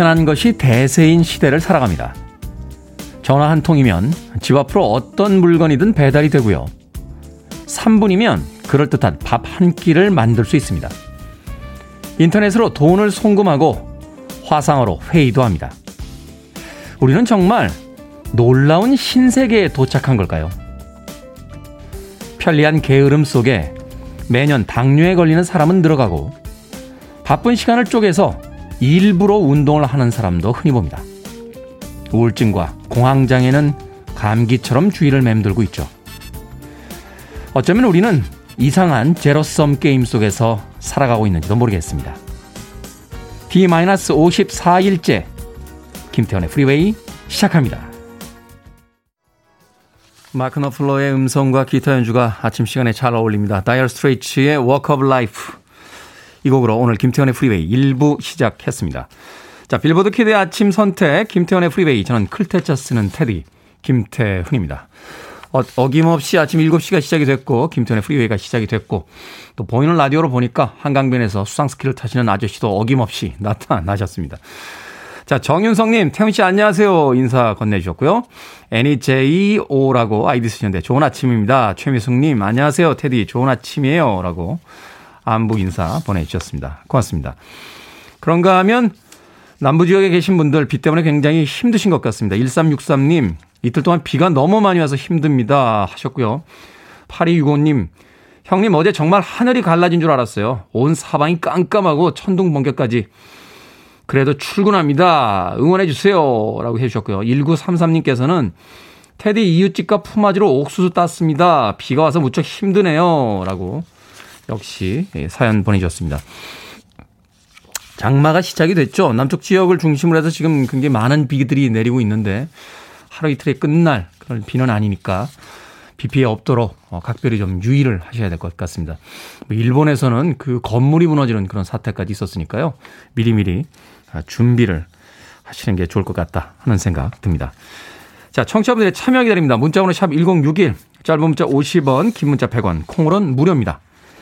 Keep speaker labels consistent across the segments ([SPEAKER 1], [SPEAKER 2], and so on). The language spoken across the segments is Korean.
[SPEAKER 1] 간편한 것이 대세인 시대를 살아갑니다. 전화 한 통이면 집 앞으로 어떤 물건이든 배달이 되고요. 3분이면 그럴듯한 밥 한 끼를 만들 수 있습니다. 인터넷으로 돈을 송금하고 화상으로 회의도 합니다. 우리는 정말 놀라운 신세계에 도착한 걸까요? 편리한 게으름 속에 매년 당뇨에 걸리는 사람은 늘어가고 바쁜 시간을 쪼개서 일부러 운동을 하는 사람도 흔히 봅니다. 우울증과 공황장애는 감기처럼 주위를 맴돌고 있죠. 어쩌면 우리는 이상한 제로섬 게임 속에서 살아가고 있는지도 모르겠습니다. D-54일째 김태훈의 Freeway 시작합니다. 마크 노플러의 음성과 기타 연주가 아침 시간에 잘 어울립니다. Dire Straits의 Walk of Life 이 곡으로 오늘 김태훈의 Freeway 1부 시작했습니다. 자, 빌보드 kid의 아침 선택, 김태훈의 Freeway. 저는 클 태 자 쓰는 테디, 김태훈입니다. 어, 어김없이 아침 7시가 시작이 됐고, 김태훈의 Freeway가 시작이 됐고, 또 보이는 라디오로 보니까 한강변에서 수상스키를 타시는 아저씨도 어김없이 나타나셨습니다. 자, 정윤성님, 태훈 씨 안녕하세요. 인사 건네주셨고요. NEJO라고 아이디 쓰셨는데, 좋은 아침입니다. 최미숙님, 안녕하세요. 테디, 좋은 아침이에요. 라고 안부 인사 보내주셨습니다. 고맙습니다. 그런가 하면 남부 지역에 계신 분들 비 때문에 굉장히 힘드신 것 같습니다. 1363님, 이틀 동안 비가 너무 많이 와서 힘듭니다. 하셨고요. 8265님, 형님 어제 정말 하늘이 갈라진 줄 알았어요. 온 사방이 깜깜하고 천둥 번개까지. 그래도 출근합니다. 응원해주세요. 라고 해주셨고요. 1933님께서는 테디 이웃집과 품앗이로 옥수수 땄습니다. 비가 와서 무척 힘드네요. 라고 역시 예, 사연 보내주셨습니다. 장마가 시작이 됐죠. 남쪽 지역을 중심으로 해서 지금 굉장히 많은 비들이 내리고 있는데 하루 이틀에 끝날 그런 비는 아니니까 비 피해 없도록 어, 각별히 좀 유의를 하셔야 될 것 같습니다. 뭐 일본에서는 그 건물이 무너지는 그런 사태까지 있었으니까요. 미리미리 아, 준비를 하시는 게 좋을 것 같다 하는 생각 듭니다. 자, 청취자분들의 참여 기다립니다. 문자번호 샵 1061, 짧은 문자 50원, 긴 문자 100원, 콩으로는 무료입니다.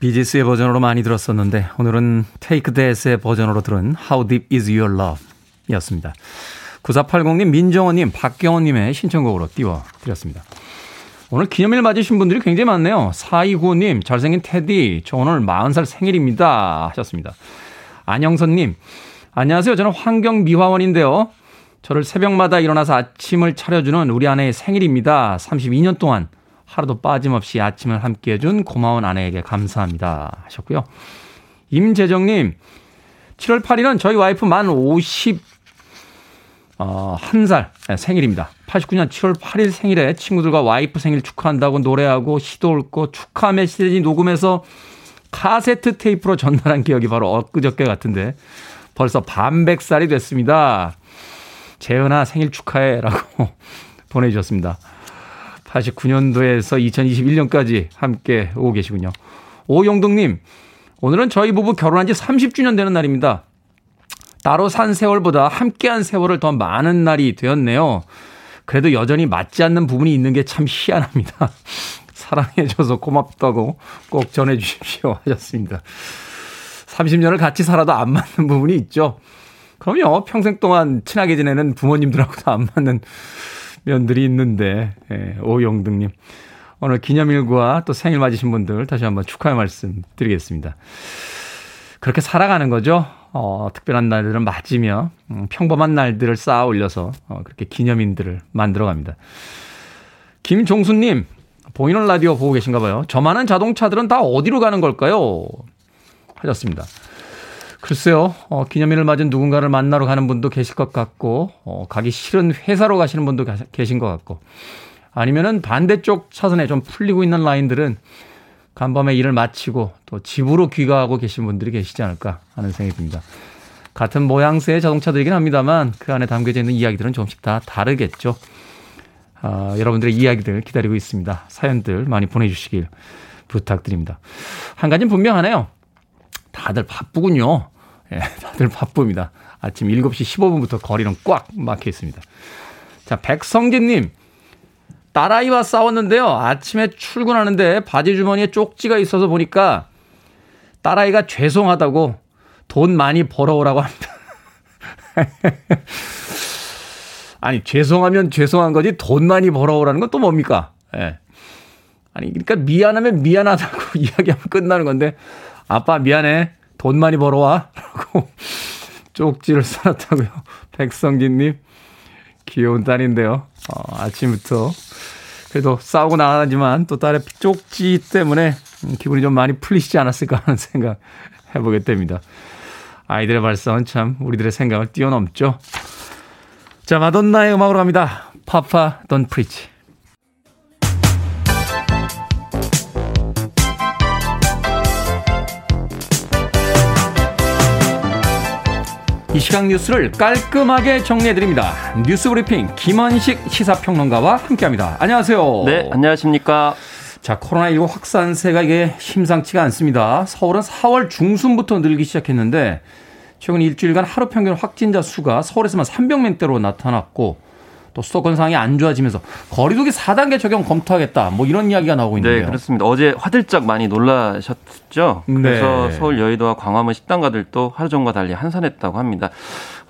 [SPEAKER 1] 비지스의 버전으로 많이 들었었는데 오늘은 테이크 데스의 버전으로 들은 How Deep Is Your Love 이었습니다. 9480님, 민정원님, 박경원님의 신청곡으로 띄워드렸습니다. 오늘 기념일 맞으신 분들이 굉장히 많네요. 4295님, 잘생긴 테디, 저 오늘 40살 생일입니다. 하셨습니다. 안영선님, 안녕하세요. 저는 환경미화원인데요. 저를 새벽마다 일어나서 아침을 차려주는 우리 아내의 생일입니다. 32년 동안 하루도 빠짐없이 아침을 함께 해준 고마운 아내에게 감사합니다. 하셨고요. 임재정님, 7월 8일은 저희 와이프 만 50, 어, 한 살 생일입니다. 89년 7월 8일 생일에 친구들과 와이프 생일 축하한다고 노래하고 시도 옳고 축하 메시지 녹음해서 카세트 테이프로 전달한 기억이 바로 엊그저께 같은데 벌써 반백살이 됐습니다. 재은아 생일 축하해 라고 보내주셨습니다. 89년도에서 2021년까지 함께 오고 계시군요. 오용동님, 오늘은 저희 부부 결혼한 지 30주년 되는 날입니다. 따로 산 세월보다 함께한 세월을 더 많은 날이 되었네요. 그래도 여전히 맞지 않는 부분이 있는 게 참 희한합니다. 사랑해줘서 고맙다고 꼭 전해주십시오. 하셨습니다. 30년을 같이 살아도 안 맞는 부분이 있죠. 그럼요. 평생 동안 친하게 지내는 부모님들하고도 안 맞는 면들이 있는데, 예, 오영등님. 오늘 기념일과 또 생일 맞으신 분들 다시 한번 축하의 말씀 드리겠습니다. 그렇게 살아가는 거죠. 어, 특별한 날들을 맞으며 음, 평범한 날들을 쌓아 올려서 어, 그렇게 기념인들을 만들어 갑니다. 김종수님, 보이는 라디오 보고 계신가 봐요. 저만한 자동차들은 다 어디로 가는 걸까요? 하셨습니다. 글쎄요, 어, 기념일을 맞은 누군가를 만나러 가는 분도 계실 것 같고, 어, 가기 싫은 회사로 가시는 분도 가, 계신 것 같고, 아니면은 반대쪽 차선에 좀 풀리고 있는 라인들은 간밤에 일을 마치고 또 집으로 귀가하고 계신 분들이 계시지 않을까 하는 생각이 듭니다. 같은 모양새의 자동차들이긴 합니다만 그 안에 담겨져 있는 이야기들은 조금씩 다 다르겠죠. 아, 여러분들의 이야기들 기다리고 있습니다. 사연들 많이 보내주시길 부탁드립니다. 한 가지는 분명하네요. 다들 바쁘군요. 예, 다들 바쁩니다. 아침 7시 15분부터 거리는 꽉 막혀 있습니다. 자, 백성진님. 딸아이와 싸웠는데요. 아침에 출근하는데 바지 주머니에 쪽지가 있어서 보니까 딸아이가 죄송하다고 돈 많이 벌어오라고 합니다. 아니, 죄송하면 죄송한 거지 돈 많이 벌어오라는 건 또 뭡니까? 예. 아니, 그러니까 미안하면 미안하다고 이야기하면 끝나는 건데 아빠 미안해. 돈 많이 벌어와. 라고 쪽지를 써놨다고요. 백성진님. 귀여운 딸인데요. 어, 아침부터. 그래도 싸우고 나가지만 또 딸의 쪽지 때문에 기분이 좀 많이 풀리시지 않았을까 하는 생각 해보게 됩니다. 아이들의 발성은 참 우리들의 생각을 뛰어넘죠. 자, 마돈나의 음악으로 갑니다. 파파 돈프 이 시각 뉴스를 깔끔하게 정리해드립니다. 뉴스 브리핑 김원식 시사평론가와 함께합니다. 안녕하세요.
[SPEAKER 2] 네, 안녕하십니까.
[SPEAKER 1] 자, 코로나19 확산세가 이게 심상치가 않습니다. 서울은 4월 중순부터 늘기 시작했는데 최근 일주일간 하루 평균 확진자 수가 서울에서만 300명대로 나타났고 또 수도권 상황이 안 좋아지면서 거리두기 4단계 적용 검토하겠다. 뭐 이런 이야기가 나오고 있는데요.
[SPEAKER 2] 네, 그렇습니다. 어제 화들짝 많이 놀라셨죠. 그래서 네. 서울 여의도와 광화문 식당가들도 하루 전과 달리 한산했다고 합니다.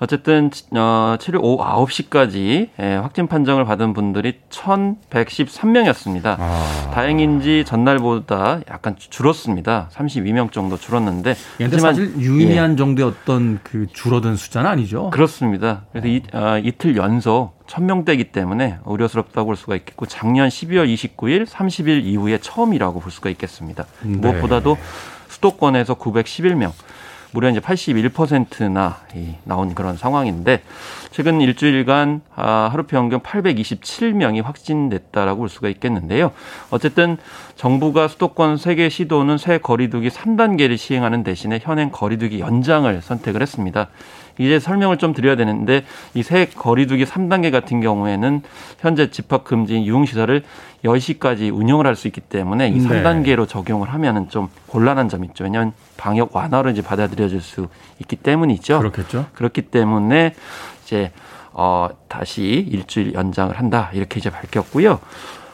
[SPEAKER 2] 어쨌든 어, 7일 오후 9시까지 예, 확진 판정을 받은 분들이 1,113명이었습니다. 아. 다행인지 전날보다 약간 줄었습니다. 32명 정도 줄었는데
[SPEAKER 1] 하지만 사실 유의미한 예. 정도의 어떤 그 줄어든 숫자는 아니죠.
[SPEAKER 2] 그렇습니다. 그래서 이, 아, 이틀 연속 1000명대이기 때문에 우려스럽다고 볼 수가 있겠고 작년 12월 29일 30일 이후에 처음이라고 볼 수가 있겠습니다. 네. 무엇보다도 수도권에서 911명 무려 이제 81%나 나온 그런 상황인데 최근 일주일간 아, 하루 평균 827명이 확진됐다라고 볼 수가 있겠는데요. 어쨌든 정부가 수도권 세개 시도는 새 거리두기 3단계를 시행하는 대신에 현행 거리두기 연장을 선택을 했습니다. 이제 설명을 좀 드려야 되는데 이 새 거리두기 3단계 같은 경우에는 현재 집합 금지 유흥 시설을 10시까지 운영을 할 수 있기 때문에 이 3단계로 적용을 하면은 좀 곤란한 점이 있죠. 왜냐하면 방역 완화로 이제 받아들여질 수 있기 때문이죠.
[SPEAKER 1] 그렇겠죠.
[SPEAKER 2] 그렇기 때문에 이제 어 다시 일주일 연장을 한다 이렇게 이제 밝혔고요.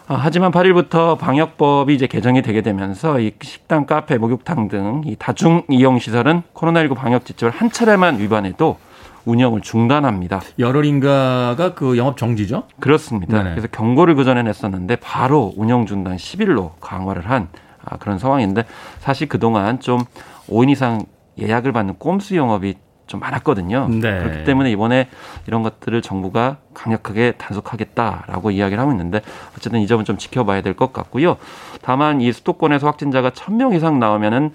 [SPEAKER 2] 어, 하지만 8일부터 방역법이 이제 개정이 되게 되면서 이 식당, 카페, 목욕탕 등 이 다중 이용 시설은 코로나19 방역 지침을 한 차례만 위반해도 운영을 중단합니다.
[SPEAKER 1] 열흘인가가 그 영업 정지죠?
[SPEAKER 2] 그렇습니다. 네네. 그래서 경고를 그 전에 냈었는데 바로 운영 중단 10일로 강화를 한 아, 그런 상황인데 사실 그동안 좀 5인 이상 예약을 받는 꼼수 영업이 좀 많았거든요. 네. 그렇기 때문에 이번에 이런 것들을 정부가 강력하게 단속하겠다라고 이야기를 하고 있는데 어쨌든 이 점은 좀 지켜봐야 될 것 같고요. 다만 이 수도권에서 확진자가 1000명 이상 나오면은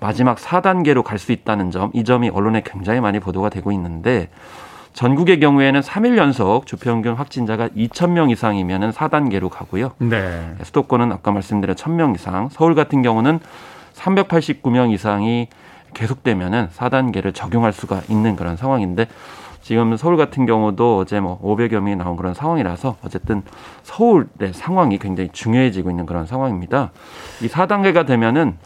[SPEAKER 2] 마지막 4단계로 갈 수 있다는 점, 이 점이 언론에 굉장히 많이 보도가 되고 있는데 전국의 경우에는 3일 연속 주평균 확진자가 2,000명 이상이면은 4단계로 가고요. 네. 수도권은 아까 말씀드린 1,000명 이상, 서울 같은 경우는 389명 이상이 계속되면은 4단계를 적용할 수가 있는 그런 상황인데 지금 서울 같은 경우도 어제 뭐 500여 명이 나온 그런 상황이라서 어쨌든 서울의 상황이 굉장히 중요해지고 있는 그런 상황입니다. 이 4단계가 되면은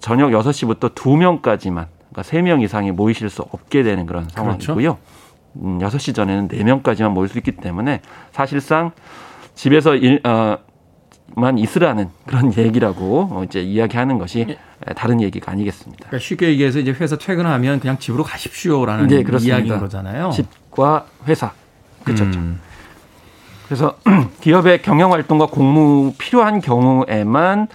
[SPEAKER 2] 저녁 6시부터 2명까지만 그러니까 3명 이상이 모이실 수 없게 되는 그런 상황이고요. 그렇죠? 음, 6시 전에는 4명까지만 모일 수 있기 때문에 사실상 집에서 일, 어, 만 있으라는 그런 얘기라고 어, 이제 이야기하는 것이 예. 다른 얘기가 아니겠습니다.
[SPEAKER 1] 그러니까 쉽게 얘기해서 이제 회사 퇴근하면 그냥 집으로 가십시오라는 네, 이야기인 거잖아요.
[SPEAKER 2] 집과 회사. 그렇죠. 음. 그래서 기업의 경영 활동과 공무 필요한 경우에만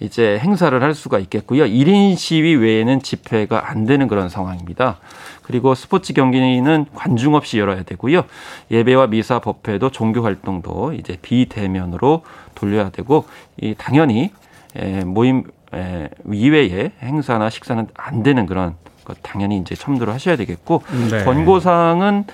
[SPEAKER 2] 이제 행사를 할 수가 있겠고요. 1인 시위 외에는 집회가 안 되는 그런 상황입니다. 그리고 스포츠 경기는 관중 없이 열어야 되고요. 예배와 미사, 법회도 종교 활동도 이제 비대면으로 돌려야 되고 이 당연히 모임 이외의 행사나 식사는 안 되는 그런 당연히 이제 첨부를 하셔야 되겠고 네. 권고사항은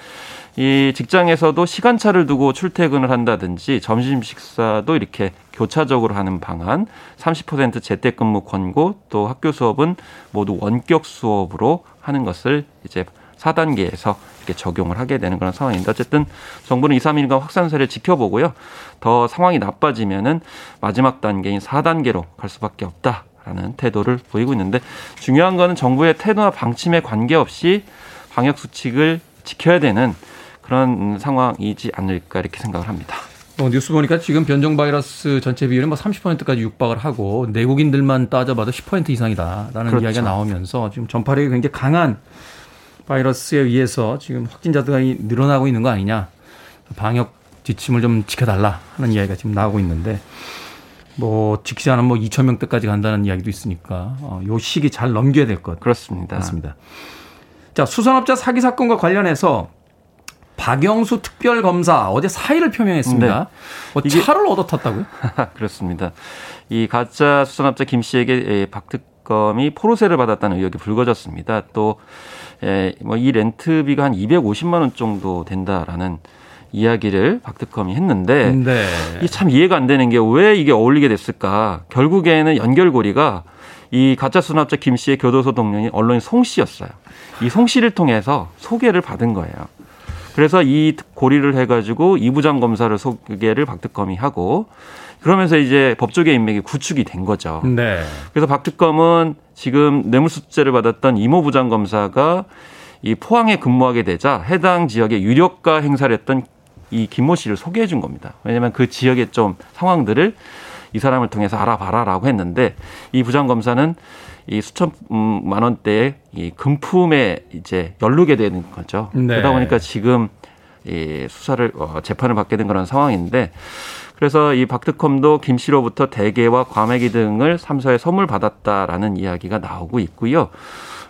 [SPEAKER 2] 이 직장에서도 시간차를 두고 출퇴근을 한다든지 점심 식사도 이렇게 교차적으로 하는 방안, 30% 재택근무 권고, 또 학교 수업은 모두 원격 수업으로 하는 것을 이제 4단계에서 이렇게 적용을 하게 되는 그런 상황입니다. 어쨌든 정부는 2, 3일간 확산세를 지켜보고요. 더 상황이 나빠지면은 마지막 단계인 4단계로 갈 수밖에 없다 라는 태도를 보이고 있는데 중요한 거는 정부의 태도나 방침에 관계없이 방역 수칙을 지켜야 되는 그런 상황이지 않을까 이렇게 생각을 합니다.
[SPEAKER 1] 어, 뉴스 보니까 지금 변종 바이러스 전체 비율은 뭐 30%까지 육박을 하고 내국인들만 따져봐도 10% 이상이다라는 그렇죠. 이야기가 나오면서 지금 전파력이 굉장히 강한 바이러스에 의해서 지금 확진자들이 늘어나고 있는 거 아니냐. 방역 지침을 좀 지켜달라 하는 이야기가 지금 나오고 있는데 뭐 지키지 않으면 뭐 2천 명대까지 간다는 이야기도 있으니까 어, 요 시기 잘 넘겨야 될것
[SPEAKER 2] 같습니다.
[SPEAKER 1] 같습니다. 자 수산업자 사기 사건과 관련해서 박영수 특별검사 어제 사의를 표명했습니다. 네. 뭐 차를 얻어 탔다고요?
[SPEAKER 2] 그렇습니다. 이 가짜 수산업자 김 씨에게 박 특검이 포로세를 받았다는 의혹이 불거졌습니다. 또 뭐 이 렌트비가 한 250만 원 정도 된다라는 이야기를 박 특검이 했는데 네. 이게 참 이해가 안 되는 게 왜 이게 어울리게 됐을까? 결국에는 연결고리가 이 가짜 수납자 김 씨의 교도소 동료인 언론인 송 씨였어요. 이 송 씨를 통해서 소개를 받은 거예요. 그래서 이 고리를 해가지고 이부장 검사를 소개를 박특검이 하고 그러면서 이제 법조계 인맥이 구축이 된 거죠. 네. 그래서 박특검은 지금 뇌물수수죄를 받았던 이모 부장 검사가 이 포항에 근무하게 되자 해당 지역의 유력가 행사를 했던 이 김모 씨를 소개해 준 겁니다. 왜냐하면 그 지역의 좀 상황들을 이 사람을 통해서 알아봐라라고 했는데 이 부장 검사는 이 수천만 음, 원대의 이 금품에 이제 연루게 되는 거죠. 네. 그러다 보니까 지금 이 수사를 어, 재판을 받게 된 그런 상황인데 그래서 이 박특검도 김 씨로부터 대게와 과메기 등을 삼서에 선물 받았다라는 이야기가 나오고 있고요.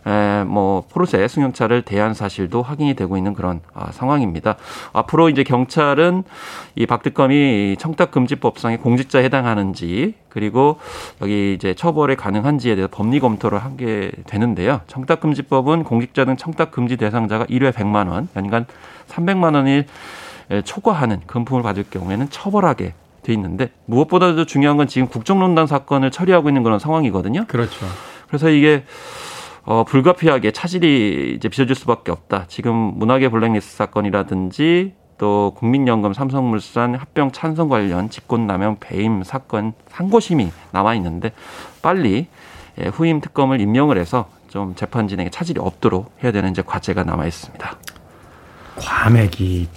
[SPEAKER 2] 에, 뭐 포르쉐 승용차를 대한 사실도 확인이 되고 있는 그런 아, 상황입니다. 앞으로 이제 경찰은 이 박특검이 청탁금지법상의 공직자에 해당하는지 그리고 여기 이제 처벌에 가능한지에 대해서 법리 검토를 하게 되는데요. 청탁금지법은 공직자 등 청탁금지 대상자가 1회 100만 원, 연간 300만 원을 초과하는 금품을 받을 경우에는 처벌하게 돼 있는데 무엇보다도 중요한 건 지금 국정농단 사건을 처리하고 있는 그런 상황이거든요.
[SPEAKER 1] 그렇죠.
[SPEAKER 2] 그래서 이게 어, 불가피하게 차질이 이제 빚어질 수밖에 없다. 지금 문화계 블랙리스트 사건이라든지 또 국민연금 삼성물산 합병 찬성 관련 직권남용 배임 사건 상고심이 남아 있는데 빨리 예, 후임 특검을 임명을 해서 좀 재판 진행에 차질이 없도록 해야 되는 이제 과제가 남아 있습니다.
[SPEAKER 1] 과맥이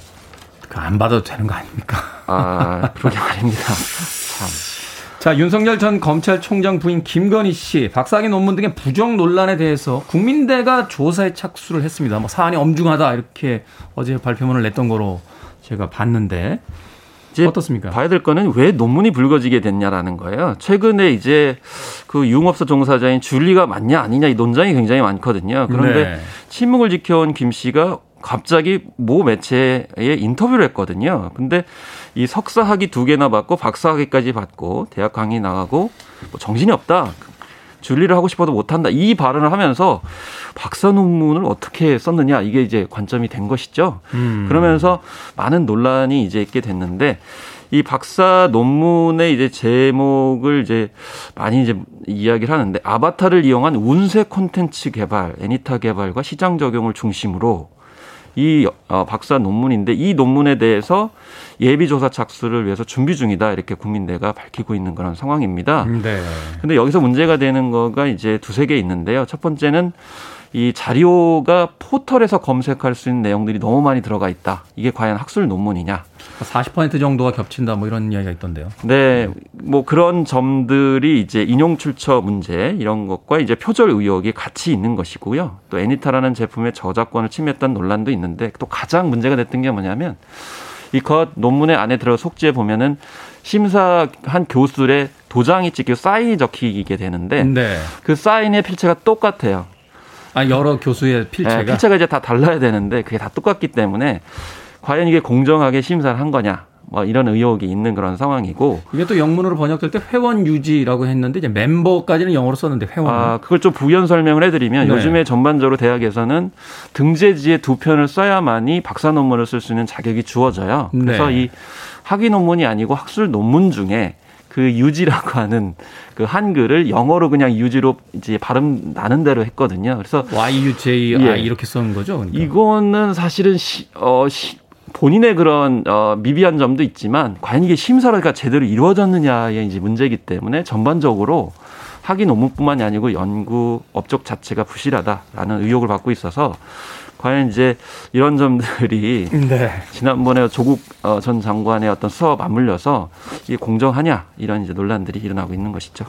[SPEAKER 1] 안 받아도 되는 거 아닙니까?
[SPEAKER 2] 아, 그러게 말입니다. 참.
[SPEAKER 1] 자, 윤석열 전 검찰총장 부인 김건희 씨 박사학위 논문 등의 부정 논란에 대해서 국민대가 조사에 착수를 했습니다. 뭐 사안이 엄중하다 이렇게 어제 발표문을 냈던 거로 제가 봤는데 이제 어떻습니까?
[SPEAKER 2] 봐야 될 거는 왜 논문이 불거지게 됐냐라는 거예요. 최근에 이제 그 유흥업소 종사자인 줄리가 맞냐 아니냐 이 논쟁이 굉장히 많거든요. 그런데 네. 침묵을 지켜온 김 씨가 갑자기 모 매체에 인터뷰를 했거든요. 근데 이 석사 학위 두 개나 받고 박사 학위까지 받고 대학 강의 나가고 뭐 정신이 없다. 줄리를 하고 싶어도 못한다. 이 발언을 하면서 박사 논문을 어떻게 썼느냐 이게 이제 관점이 된 것이죠. 음. 그러면서 많은 논란이 이제 있게 됐는데 이 박사 논문의 이제 제목을 이제 많이 이제 이야기를 하는데 아바타를 이용한 운세 콘텐츠 개발, 애니타 개발과 시장 적용을 중심으로 이 어, 박사 논문인데 이 논문에 대해서 예비조사 착수를 위해서 준비 중이다 이렇게 국민대가 밝히고 있는 그런 상황입니다. 네. 근데 여기서 문제가 되는 거가 이제 두세 개 있는데요. 첫 번째는 이 자료가 포털에서 검색할 수 있는 내용들이 너무 많이 들어가 있다. 이게 과연 학술 논문이냐?
[SPEAKER 1] 40% 정도가 겹친다 뭐 이런 이야기가 있던데요.
[SPEAKER 2] 네. 뭐 그런 점들이 이제 인용 출처 문제 이런 것과 이제 표절 의혹이 같이 있는 것이고요. 또 애니타라는 제품의 저작권을 침해했던 논란도 있는데 또 가장 문제가 됐던 게 뭐냐면 이것 논문의 안에 들어 속지에 보면은 심사한 교수의 도장이 찍혀 사인이 적히게 되는데 네. 그 사인의 필체가 똑같아요.
[SPEAKER 1] 아 여러 교수의 필체가
[SPEAKER 2] 네, 필체가 이제 다 달라야 되는데 그게 다 똑같기 때문에 과연 이게 공정하게 심사를 한 거냐 뭐 이런 의혹이 있는 그런 상황이고
[SPEAKER 1] 이게 또 영문으로 번역될 때 회원 유지라고 했는데 이제 멤버까지는 영어로 썼는데 회원.
[SPEAKER 2] 아 그걸 좀 부연 설명을 해드리면 네. 요즘에 전반적으로 대학에서는 등재지에 두 편을 써야만이 박사 논문을 쓸 수 있는 자격이 주어져요. 그래서 네. 이 학위 논문이 아니고 학술 논문 중에 그 유지라고 하는 그 한글을 영어로 그냥 유지로 이제 발음 나는 대로 했거든요. 그래서
[SPEAKER 1] Y U J I 예. 이렇게 쓰는 거죠.
[SPEAKER 2] 그러니까. 이거는 사실은 시, 어, 시, 본인의 그런 어, 미비한 점도 있지만 과연 이게 심사가 제대로 이루어졌느냐의 이제 문제이기 때문에 전반적으로 학위 논문뿐만이 아니고 연구 업적 자체가 부실하다라는 의혹을 받고 있어서 과연 이제 이런 점들이 네. 지난번에 조국 어, 전 장관의 어떤 수업 맞물려서 이게 공정하냐 이런 이제 논란들이 일어나고 있는 것이죠.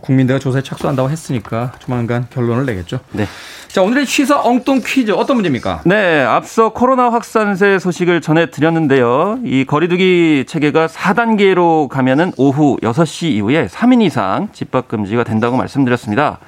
[SPEAKER 1] 국민대가 조사에 착수한다고 했으니까 조만간 결론을 내겠죠.
[SPEAKER 2] 네.
[SPEAKER 1] 자, 오늘의 시사 엉뚱 퀴즈 어떤 문제입니까?
[SPEAKER 2] 네, 앞서 코로나 확산세 소식을 전해드렸는데요. 이 거리두기 체계가 4단계로 가면은 오후 6시 이후에 3인 이상 집합 금지가 된다고 말씀드렸습니다.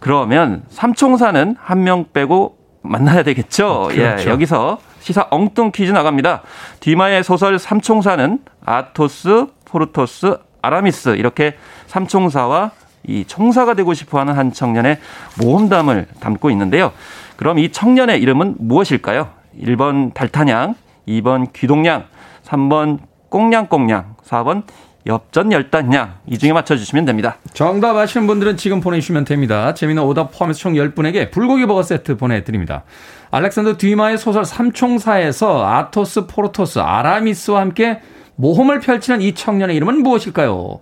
[SPEAKER 2] 그러면 삼총사는 한 명 빼고 만나야 되겠죠. 어, 그렇죠. 예, 여기서 시사 엉뚱 퀴즈 나갑니다. 디마의 소설 삼총사는 아토스, 포르토스, 아라미스 이렇게 삼총사와 이 총사가 되고 싶어하는 한 청년의 모험담을 담고 있는데요. 그럼 이 청년의 이름은 무엇일까요? 1번 달타냥, 2번 귀동냥, 3번 꽁냥꽁냥, 4번 엽전 열단냥 이 중에 맞춰주시면 됩니다.
[SPEAKER 1] 정답 아시는 분들은 지금 보내주시면 됩니다. 재미있는 오답 포함해서 총 10분에게 불고기 버거 세트 보내드립니다. 알렉산더 뒤마의 소설 삼총사에서 아토스, 포르토스, 아라미스와 함께 모험을 펼치는 이 청년의 이름은 무엇일까요?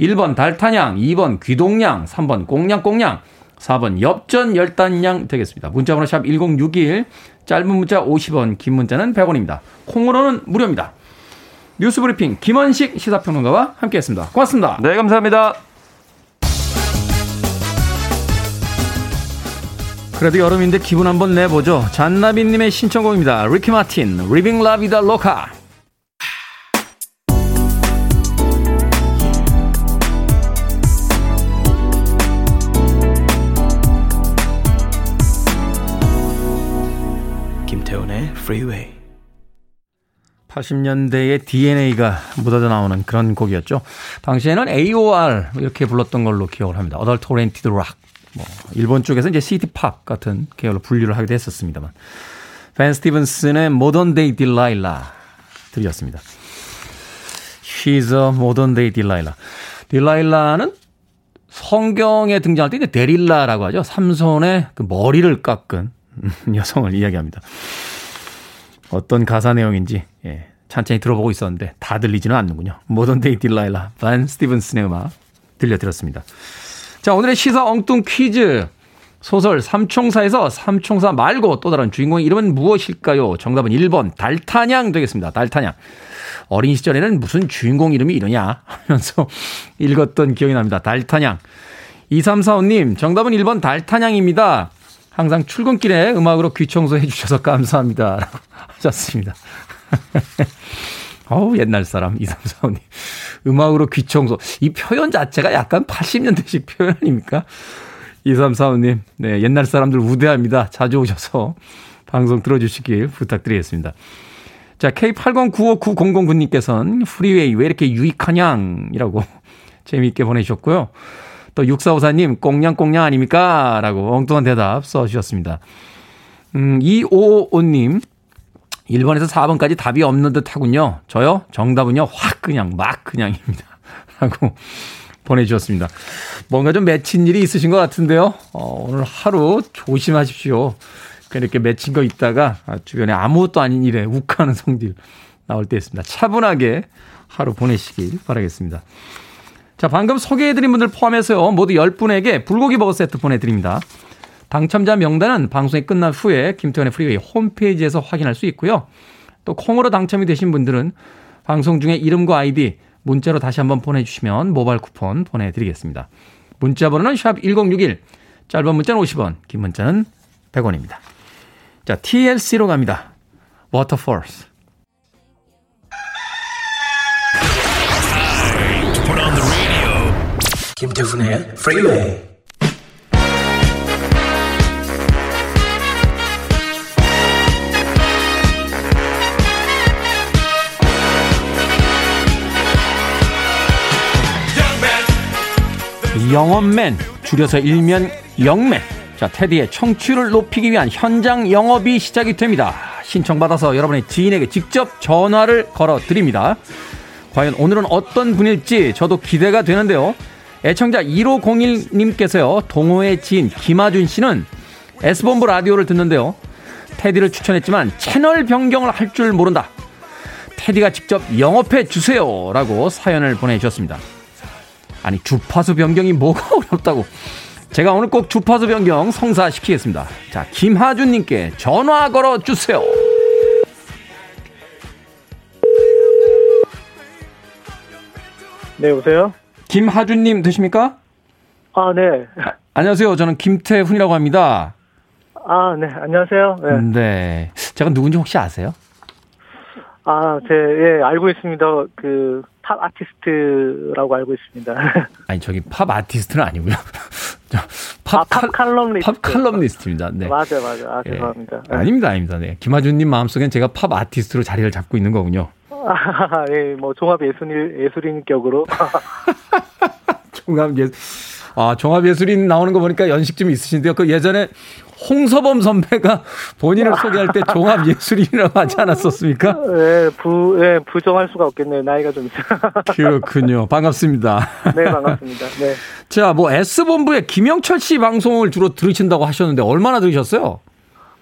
[SPEAKER 1] 1번 달타냥, 2번 귀동냥, 3번 꽁냥꽁냥, 4번 엽전 열단냥 되겠습니다. 문자번호 샵 1061, 짧은 문자 50원, 긴 문자는 100원입니다. 콩으로는 무료입니다. 뉴스브리핑 김원식 시사평론가와 함께했습니다. 고맙습니다.
[SPEAKER 2] 네, 감사합니다.
[SPEAKER 1] 그래도 여름인데 기분 한번 내보죠. 잔나비님의 신청곡입니다. 리키 마틴, Livin' la Vida Loca. 김태훈의 Freeway. 80년대의 DNA가 묻어져 나오는 그런 곡이었죠. 당시에는 AOR 이렇게 불렀던 걸로 기억을 합니다. Adult Oriented Rock. 뭐 일본 쪽에서 이제 city pop 같은 계열로 분류를 하기도 했었습니다만. 밴 스티븐슨의 Modern Day Delilah 들으셨습니다. She's a Modern Day Delilah. 딜라일라는 성경에 등장할 때 이제 데릴라라고 하죠. 삼손의 그 머리를 깎은 여성을 이야기합니다. 어떤 가사 내용인지 예, 천천히 들어보고 있었는데 다 들리지는 않는군요. Modern Day Delilah 밴 스티븐슨의 음악 들려드렸습니다. 자 오늘의 시사 엉뚱 퀴즈 소설 삼총사에서 삼총사 말고 또 다른 주인공의 이름은 무엇일까요? 정답은 1번 달타냥 되겠습니다. 달타냥. 어린 시절에는 무슨 주인공 이름이 이러냐 하면서 읽었던 기억이 납니다. 달타냥. 2345님 정답은 1번 달타냥입니다. 항상 출근길에 음악으로 귀 청소해 주셔서 감사합니다. 라고 하셨습니다. 어우, 옛날 사람, 이삼사원님. 음악으로 귀 청소. 이 표현 자체가 약간 80년대식 표현 아닙니까? 이삼사원님, 네, 옛날 사람들 우대합니다. 자주 오셔서 방송 들어주시길 부탁드리겠습니다. 자, K80959009님께서는 프리웨이 왜 이렇게 유익하냥? 이라고 재미있게 보내주셨고요. 또 6454님, 꽁냥꽁냥 아닙니까? 라고 엉뚱한 대답 써주셨습니다. 음, 2555님, 1번에서 4번까지 답이 없는 듯 하군요. 저요? 정답은요, 확 그냥, 막 그냥입니다. 라고 보내주셨습니다. 뭔가 좀 맺힌 일이 있으신 것 같은데요. 어, 오늘 하루 조심하십시오. 이렇게 맺힌 거 있다가 주변에 아무것도 아닌 일에 욱하는 성질 나올 때 있습니다. 차분하게 하루 보내시길 바라겠습니다. 자, 방금 소개해드린 분들 포함해서요, 모두 10분에게 불고기 버거 세트 보내드립니다. 당첨자 명단은 방송이 끝난 후에 김태훈의 Freeway 홈페이지에서 확인할 수 있고요. 또 콩으로 당첨이 되신 분들은 방송 중에 이름과 아이디 문자로 다시 한번 보내주시면 모바일 쿠폰 보내드리겠습니다. 문자 번호는 샵 1061, 짧은 문자는 50원, 긴 문자는 100원입니다. 자, TLC로 갑니다. Waterfalls. 김태훈의 프리웨이 영업맨 줄여서 일면 영맨. 자 테디의 청취를 높이기 위한 현장 영업이 시작이 됩니다. 신청받아서 여러분의 지인에게 직접 전화를 걸어 드립니다. 과연 오늘은 어떤 분일지 저도 기대가 되는데요. 애청자 1501님께서요, 동호회 지인 김아준 씨는 S본부 라디오를 듣는데요. 테디를 추천했지만 채널 변경을 할 줄 모른다. 테디가 직접 영업해 주세요. 라고 사연을 보내주셨습니다. 아니, 주파수 변경이 뭐가 어렵다고. 제가 오늘 꼭 주파수 변경 성사시키겠습니다. 자, 김하준님께 전화 걸어 주세요.
[SPEAKER 3] 네, 오세요?
[SPEAKER 1] 김하준님 되십니까?
[SPEAKER 3] 아, 네.
[SPEAKER 1] 안녕하세요. 저는 김태훈이라고 합니다.
[SPEAKER 3] 아, 네. 안녕하세요. 네.
[SPEAKER 1] 네. 제가 누군지 혹시 아세요?
[SPEAKER 3] 아, 제, 예, 알고 있습니다. 그, 팝 아티스트라고 알고 있습니다.
[SPEAKER 1] 아니, 저기 팝 아티스트는 아니고요. 저,
[SPEAKER 3] 팝, 아, 팝 칼럼니스트.
[SPEAKER 1] 팝 칼럼니스트입니다. 네.
[SPEAKER 3] 맞아요, 맞아요. 아,
[SPEAKER 1] 예.
[SPEAKER 3] 죄송합니다. 네.
[SPEAKER 1] 아닙니다, 아닙니다. 네. 김하준님 마음속엔 제가 팝 아티스트로 자리를 잡고 있는 거군요.
[SPEAKER 3] 아, 예, 뭐, 종합 예술인, 예술인 격으로.
[SPEAKER 1] 종합 예, 아, 종합 예술인 나오는 거 보니까 연식 좀 있으신데요. 그 예전에 홍서범 선배가 본인을 소개할 때 종합 예술인이라고 하지 않았었습니까?
[SPEAKER 3] 예, 부, 예, 부정할 수가 없겠네요. 나이가 좀 있어.
[SPEAKER 1] 그렇군요. 반갑습니다.
[SPEAKER 3] 네, 반갑습니다. 네.
[SPEAKER 1] 자, 뭐 S본부의 김영철 씨 방송을 주로 들으신다고 하셨는데 얼마나 들으셨어요?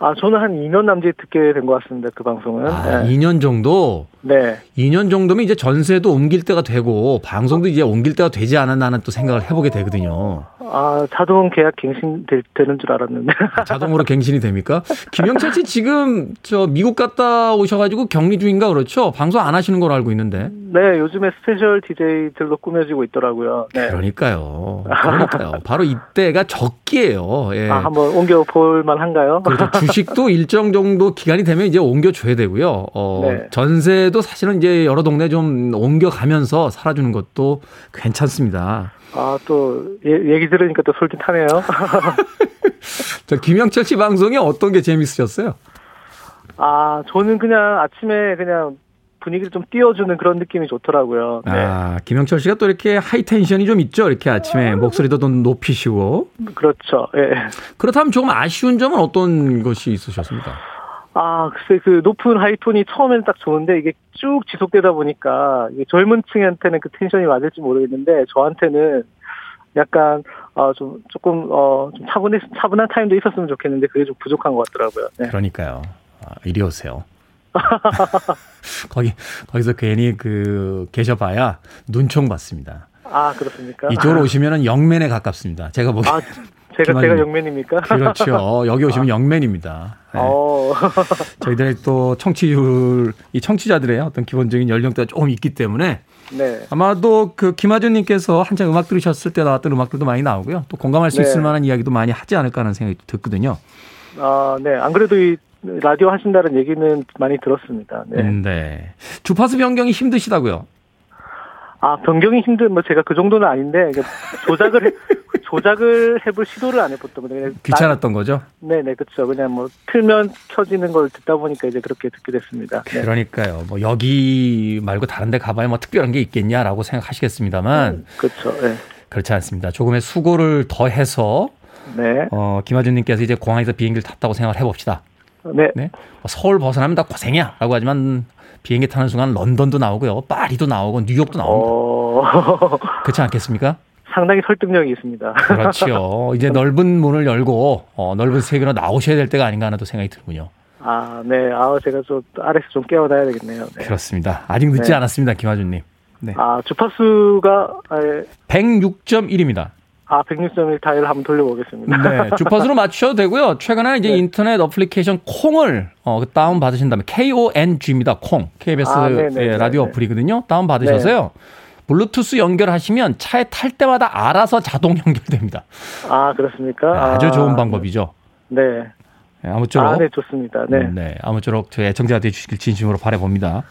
[SPEAKER 3] 아, 저는 한 2년 남짓 듣게 된 것 같습니다. 그 방송은.
[SPEAKER 1] 아,
[SPEAKER 3] 네.
[SPEAKER 1] 2년 정도?
[SPEAKER 3] 네.
[SPEAKER 1] 2년 정도면 이제 전세도 옮길 때가 되고 방송도 이제 옮길 때가 되지 않았나 하는 또 생각을 해보게 되거든요.
[SPEAKER 3] 아, 자동 계약 갱신 될, 되는 줄 알았는데.
[SPEAKER 1] 자동으로 갱신이 됩니까? 김영철 씨 지금 저 미국 갔다 오셔가지고 격리 중인가 그렇죠? 방송 안 하시는 걸로 알고 있는데.
[SPEAKER 3] 네, 요즘에 special DJ들로 꾸며지고 있더라고요. 네.
[SPEAKER 1] 그러니까요. 그러니까요. 바로 이때가 적기예요. 예.
[SPEAKER 3] 아, 한번 옮겨 볼 만한가요?
[SPEAKER 1] 그렇죠. 주식도 일정 정도 기간이 되면 이제 옮겨줘야 되고요. 어,
[SPEAKER 3] 네.
[SPEAKER 1] 전세도 사실은 이제 여러 동네 좀 옮겨가면서 살아주는 것도 괜찮습니다.
[SPEAKER 3] 아, 또, 예, 얘기 들으니까 또 솔깃하네요.
[SPEAKER 1] 자, 김영철 씨 방송이 어떤 게 재밌으셨어요?
[SPEAKER 3] 아, 저는 그냥 아침에 그냥 분위기를 좀 띄워주는 그런 느낌이 좋더라고요. 네.
[SPEAKER 1] 아, 김영철 씨가 또 이렇게 하이텐션이 좀 있죠. 이렇게 아침에 목소리도 좀 높이시고.
[SPEAKER 3] 그렇죠. 예.
[SPEAKER 1] 그렇다면 조금 아쉬운 점은 어떤 것이 있으셨습니까?
[SPEAKER 3] 아, 글쎄, 그 높은 하이톤이 처음에는 딱 좋은데 이게 쭉 지속되다 보니까 젊은 층한테는 그 텐션이 맞을지 모르겠는데 저한테는 약간, 어, 좀, 조금, 어, 좀 차분해, 차분한 타임도 있었으면 좋겠는데 그게 좀 부족한 것 같더라고요. 네.
[SPEAKER 1] 그러니까요. 아, 이리 오세요. 거기, 거기서 괜히 그, 계셔봐야 눈총 받습니다.
[SPEAKER 3] 아, 그렇습니까?
[SPEAKER 1] 이쪽으로 오시면은 영맨에 가깝습니다. 제가 보기
[SPEAKER 3] 아, 제가. 제가 영맨입니까?
[SPEAKER 1] 그렇죠. 여기 오시면 영맨입니다. 네.
[SPEAKER 3] 어,
[SPEAKER 1] 저희들의 또 청취율, 이 청취자들의 어떤 기본적인 연령대가 조금 있기 때문에
[SPEAKER 3] 네.
[SPEAKER 1] 아마도 그 김하준님께서 한창 음악 들으셨을 때 나왔던 음악들도 많이 나오고요. 또 공감할 수
[SPEAKER 3] 네.
[SPEAKER 1] 있을 만한 이야기도 많이 하지 않을까 하는 생각이 듣거든요.
[SPEAKER 3] 아, 네. 안 그래도 이 라디오 하신다는 얘기는 많이 들었습니다. 네.
[SPEAKER 1] 음, 네. 주파수 변경이 힘드시다고요?
[SPEAKER 3] 아, 변경이 힘든, 뭐, 제가 그 정도는 아닌데, 이게 조작을, 해, 조작을 해볼 시도를 안 해봤던 거예요.
[SPEAKER 1] 귀찮았던 거죠?
[SPEAKER 3] 나- 네네, 그쵸. 그냥 뭐, 틀면 켜지는 걸 듣다 보니까 이제 그렇게 듣게 됐습니다. 네.
[SPEAKER 1] 그러니까요. 뭐 여기 말고 다른 데 가봐야 뭐 특별한 게 있겠냐라고 생각하시겠습니다만
[SPEAKER 3] 그쵸, 네.
[SPEAKER 1] 그렇지 않습니다. 조금의 수고를 더해서
[SPEAKER 3] 네.
[SPEAKER 1] 어, 김하준님께서 이제 공항에서 비행기를 탔다고 생각을 해봅시다.
[SPEAKER 3] 네.
[SPEAKER 1] 네. 뭐 서울 벗어나면 다 고생이야 라고 하지만 비행기 타는 순간 런던도 나오고요. 파리도 나오고 뉴욕도 나옵니다.
[SPEAKER 3] 어,
[SPEAKER 1] 그렇지 않겠습니까?
[SPEAKER 3] 상당히 설득력이 있습니다.
[SPEAKER 1] 그렇죠. 이제 넓은 문을 열고 어, 넓은 세계로 나오셔야 될 때가 아닌가 하는 또 생각이 들군요.
[SPEAKER 3] 아, 네. 아, 제가 좀 아래서 좀 깨워놔야 되겠네요. 네.
[SPEAKER 1] 그렇습니다. 아직 늦지
[SPEAKER 3] 네.
[SPEAKER 1] 않았습니다. 김하준님. 네.
[SPEAKER 3] 아, 주파수가, 아, 예.
[SPEAKER 1] 106.1입니다.
[SPEAKER 3] 아 106.1 다이얼을 한번 돌려보겠습니다.
[SPEAKER 1] 네, 주파수로 맞추셔도 되고요. 최근에 이제
[SPEAKER 3] 네.
[SPEAKER 1] 인터넷 어플리케이션 콩을 어, 다운 받으신 다음에 KONG입니다. 콩. KBS
[SPEAKER 3] 아, 네, 네,
[SPEAKER 1] 예,
[SPEAKER 3] 네,
[SPEAKER 1] 라디오
[SPEAKER 3] 네.
[SPEAKER 1] 어플이거든요. 다운 받으셔서요. 블루투스 연결하시면 차에 탈 때마다 알아서 자동 연결됩니다.
[SPEAKER 3] 아, 그렇습니까?
[SPEAKER 1] 아주
[SPEAKER 3] 아,
[SPEAKER 1] 좋은 방법이죠.
[SPEAKER 3] 네.
[SPEAKER 1] 네, 아무쪼록
[SPEAKER 3] 아, 네, 좋습니다. 네.
[SPEAKER 1] 네, 아무쪼록 저희 애청자가 되주시길 진심으로 바라봅니다.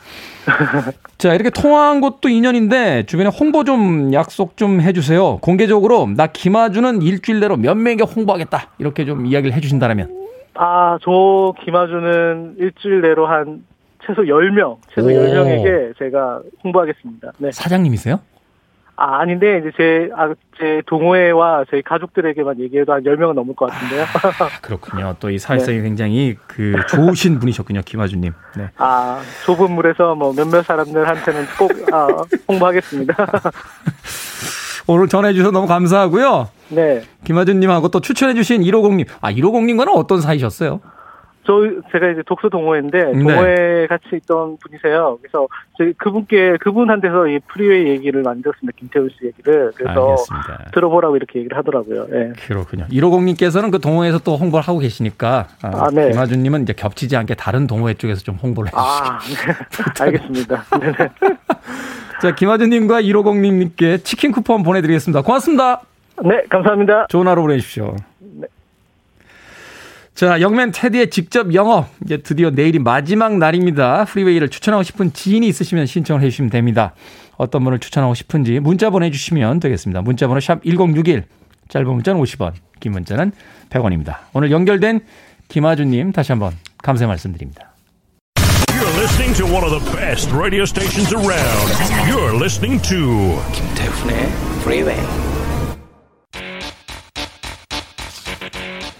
[SPEAKER 1] 자, 이렇게 통화한 것도 인연인데 주변에 홍보 좀 약속 좀 해 주세요. 공개적으로 나 김아주는 일주일 내로 몇 명에게 홍보하겠다 이렇게 좀 이야기를 해 주신다면.
[SPEAKER 3] 아, 저 김아주는 일주일 내로 한 최소 10명, 최소
[SPEAKER 1] 오.
[SPEAKER 3] 10명에게 제가 홍보하겠습니다. 네.
[SPEAKER 1] 사장님이세요?
[SPEAKER 3] 아, 아닌데, 이제 제, 아, 제 동호회와 저희 가족들에게만 얘기해도 한 10명은 넘을 것 같은데요.
[SPEAKER 1] 아, 그렇군요. 또 이 사회성이 네. 굉장히 그 좋으신 분이셨군요, 김하주님. 네.
[SPEAKER 3] 아, 좁은 물에서 뭐 몇몇 사람들한테는 꼭, 아, 홍보하겠습니다.
[SPEAKER 1] 오늘 전해주셔서 너무 감사하고요.
[SPEAKER 3] 네.
[SPEAKER 1] 김하준님하고 또 추천해주신 150님. 아, 150님과는 어떤 사이셨어요?
[SPEAKER 3] 저 제가 이제 독서 동호회인데 네. 동호회 네. 같이 있던 분이세요. 그래서 저희 그분께 그분한테서 이 프리웨이 얘기를 만들었습니다. 김태훈 씨 얘기를 그래서 알겠습니다. 들어보라고 이렇게 얘기를 하더라고요. 네.
[SPEAKER 1] 그렇군요. 150님께서는 그 동호회에서 또 홍보를 하고 계시니까 아, 아 네. 김하준님은 이제 겹치지 않게 다른 동호회 쪽에서 좀 홍보를 해주시죠. 아,
[SPEAKER 3] 네. 알겠습니다. 네네.
[SPEAKER 1] 자, 김하준님과 150님께 치킨 쿠폰 보내드리겠습니다. 고맙습니다.
[SPEAKER 3] 네, 감사합니다.
[SPEAKER 1] 좋은 하루 보내십시오. 네. 자, 영맨 테디의 직접 영업. 이제 드디어 내일이 마지막 날입니다. 프리웨이를 추천하고 싶은 지인이 있으시면 신청을 해주시면 됩니다. 어떤 분을 추천하고 싶은지 문자 보내주시면 되겠습니다. 문자 번호 샵 1061. 짧은 문자는 50원, 긴 문자는 100원입니다. 오늘 연결된 김하준님 다시 한번 감사 말씀드립니다. You're listening to one of the best radio stations around. You're listening to 김태훈의 Freeway.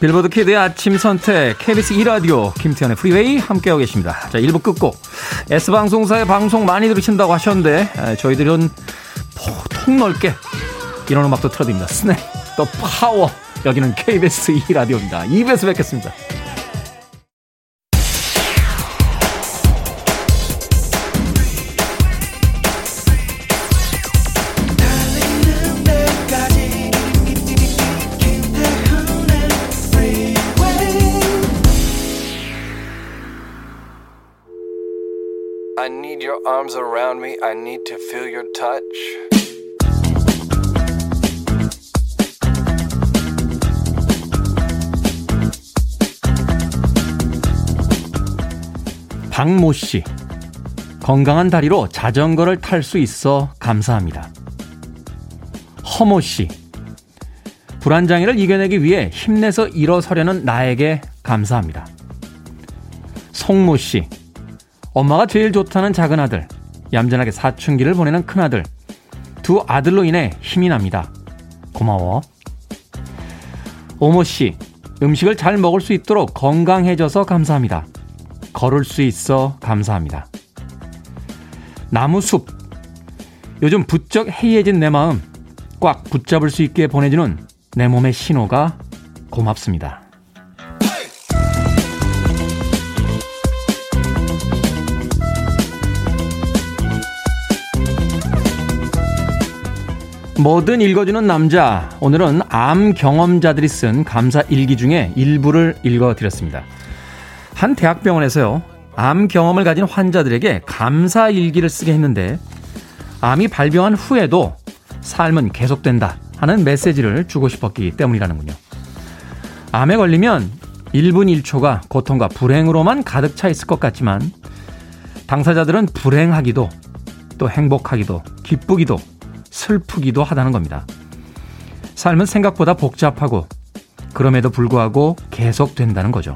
[SPEAKER 1] 빌보드 키드의 아침 선택 KBS 2라디오 김태훈의 프리웨이 함께하고 계십니다. 자 1부 끝곡 S방송사의 방송 많이 들으신다고 하셨는데 저희들은 통넓게 이런 음악도 틀어드립니다. 스냅 더 파워 여기는 KBS 2라디오입니다. 2부에서 뵙겠습니다. Arms around me. I need to feel your touch. 박모 씨. 건강한 다리로 자전거를 탈 수 있어 감사합니다. 허모 씨. 불안장애를 이겨내기 위해 힘내서 일어서려는 나에게 감사합니다. 송모 씨. 엄마가 제일 좋다는 작은 아들, 얌전하게 사춘기를 보내는 큰 아들, 두 아들로 인해 힘이 납니다. 고마워. 오모 씨, 음식을 잘 먹을 수 있도록 건강해져서 감사합니다. 걸을 수 있어 감사합니다. 나무숲. 요즘 부쩍 해이해진 내 마음 꽉 붙잡을 수 있게 보내주는 내 몸의 신호가 고맙습니다. 뭐든 읽어주는 남자. 오늘은 암 경험자들이 쓴 감사 일기 중에 일부를 읽어드렸습니다. 한 대학병원에서요, 암 경험을 가진 환자들에게 감사 일기를 쓰게 했는데, 암이 발병한 후에도 삶은 계속된다 하는 메시지를 주고 싶었기 때문이라는군요. 암에 걸리면 1분 1초가 고통과 불행으로만 가득 차 있을 것 같지만, 당사자들은 불행하기도, 또 행복하기도, 기쁘기도, 슬프기도 하다는 겁니다. 삶은 생각보다 복잡하고 그럼에도 불구하고 계속된다는 거죠.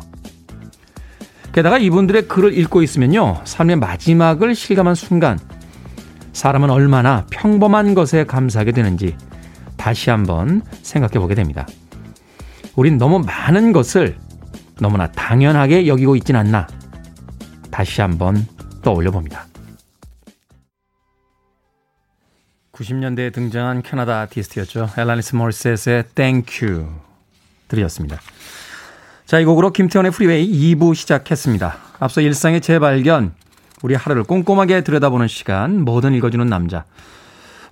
[SPEAKER 1] 게다가 이분들의 글을 읽고 있으면요. 삶의 마지막을 실감한 순간 사람은 얼마나 평범한 것에 감사하게 되는지 다시 한번 생각해 보게 됩니다. 우린 너무 많은 것을 너무나 당연하게 여기고 있진 않나 다시 한번 떠올려 봅니다. 90년대에 등장한 캐나다 아티스트였죠. 앨라니스 모리셋의 Thank You 들으셨습니다. 자, 이 곡으로 김태훈의 프리웨이 2부 시작했습니다. 앞서 일상의 재발견, 우리 하루를 꼼꼼하게 들여다보는 시간, 뭐든 읽어주는 남자.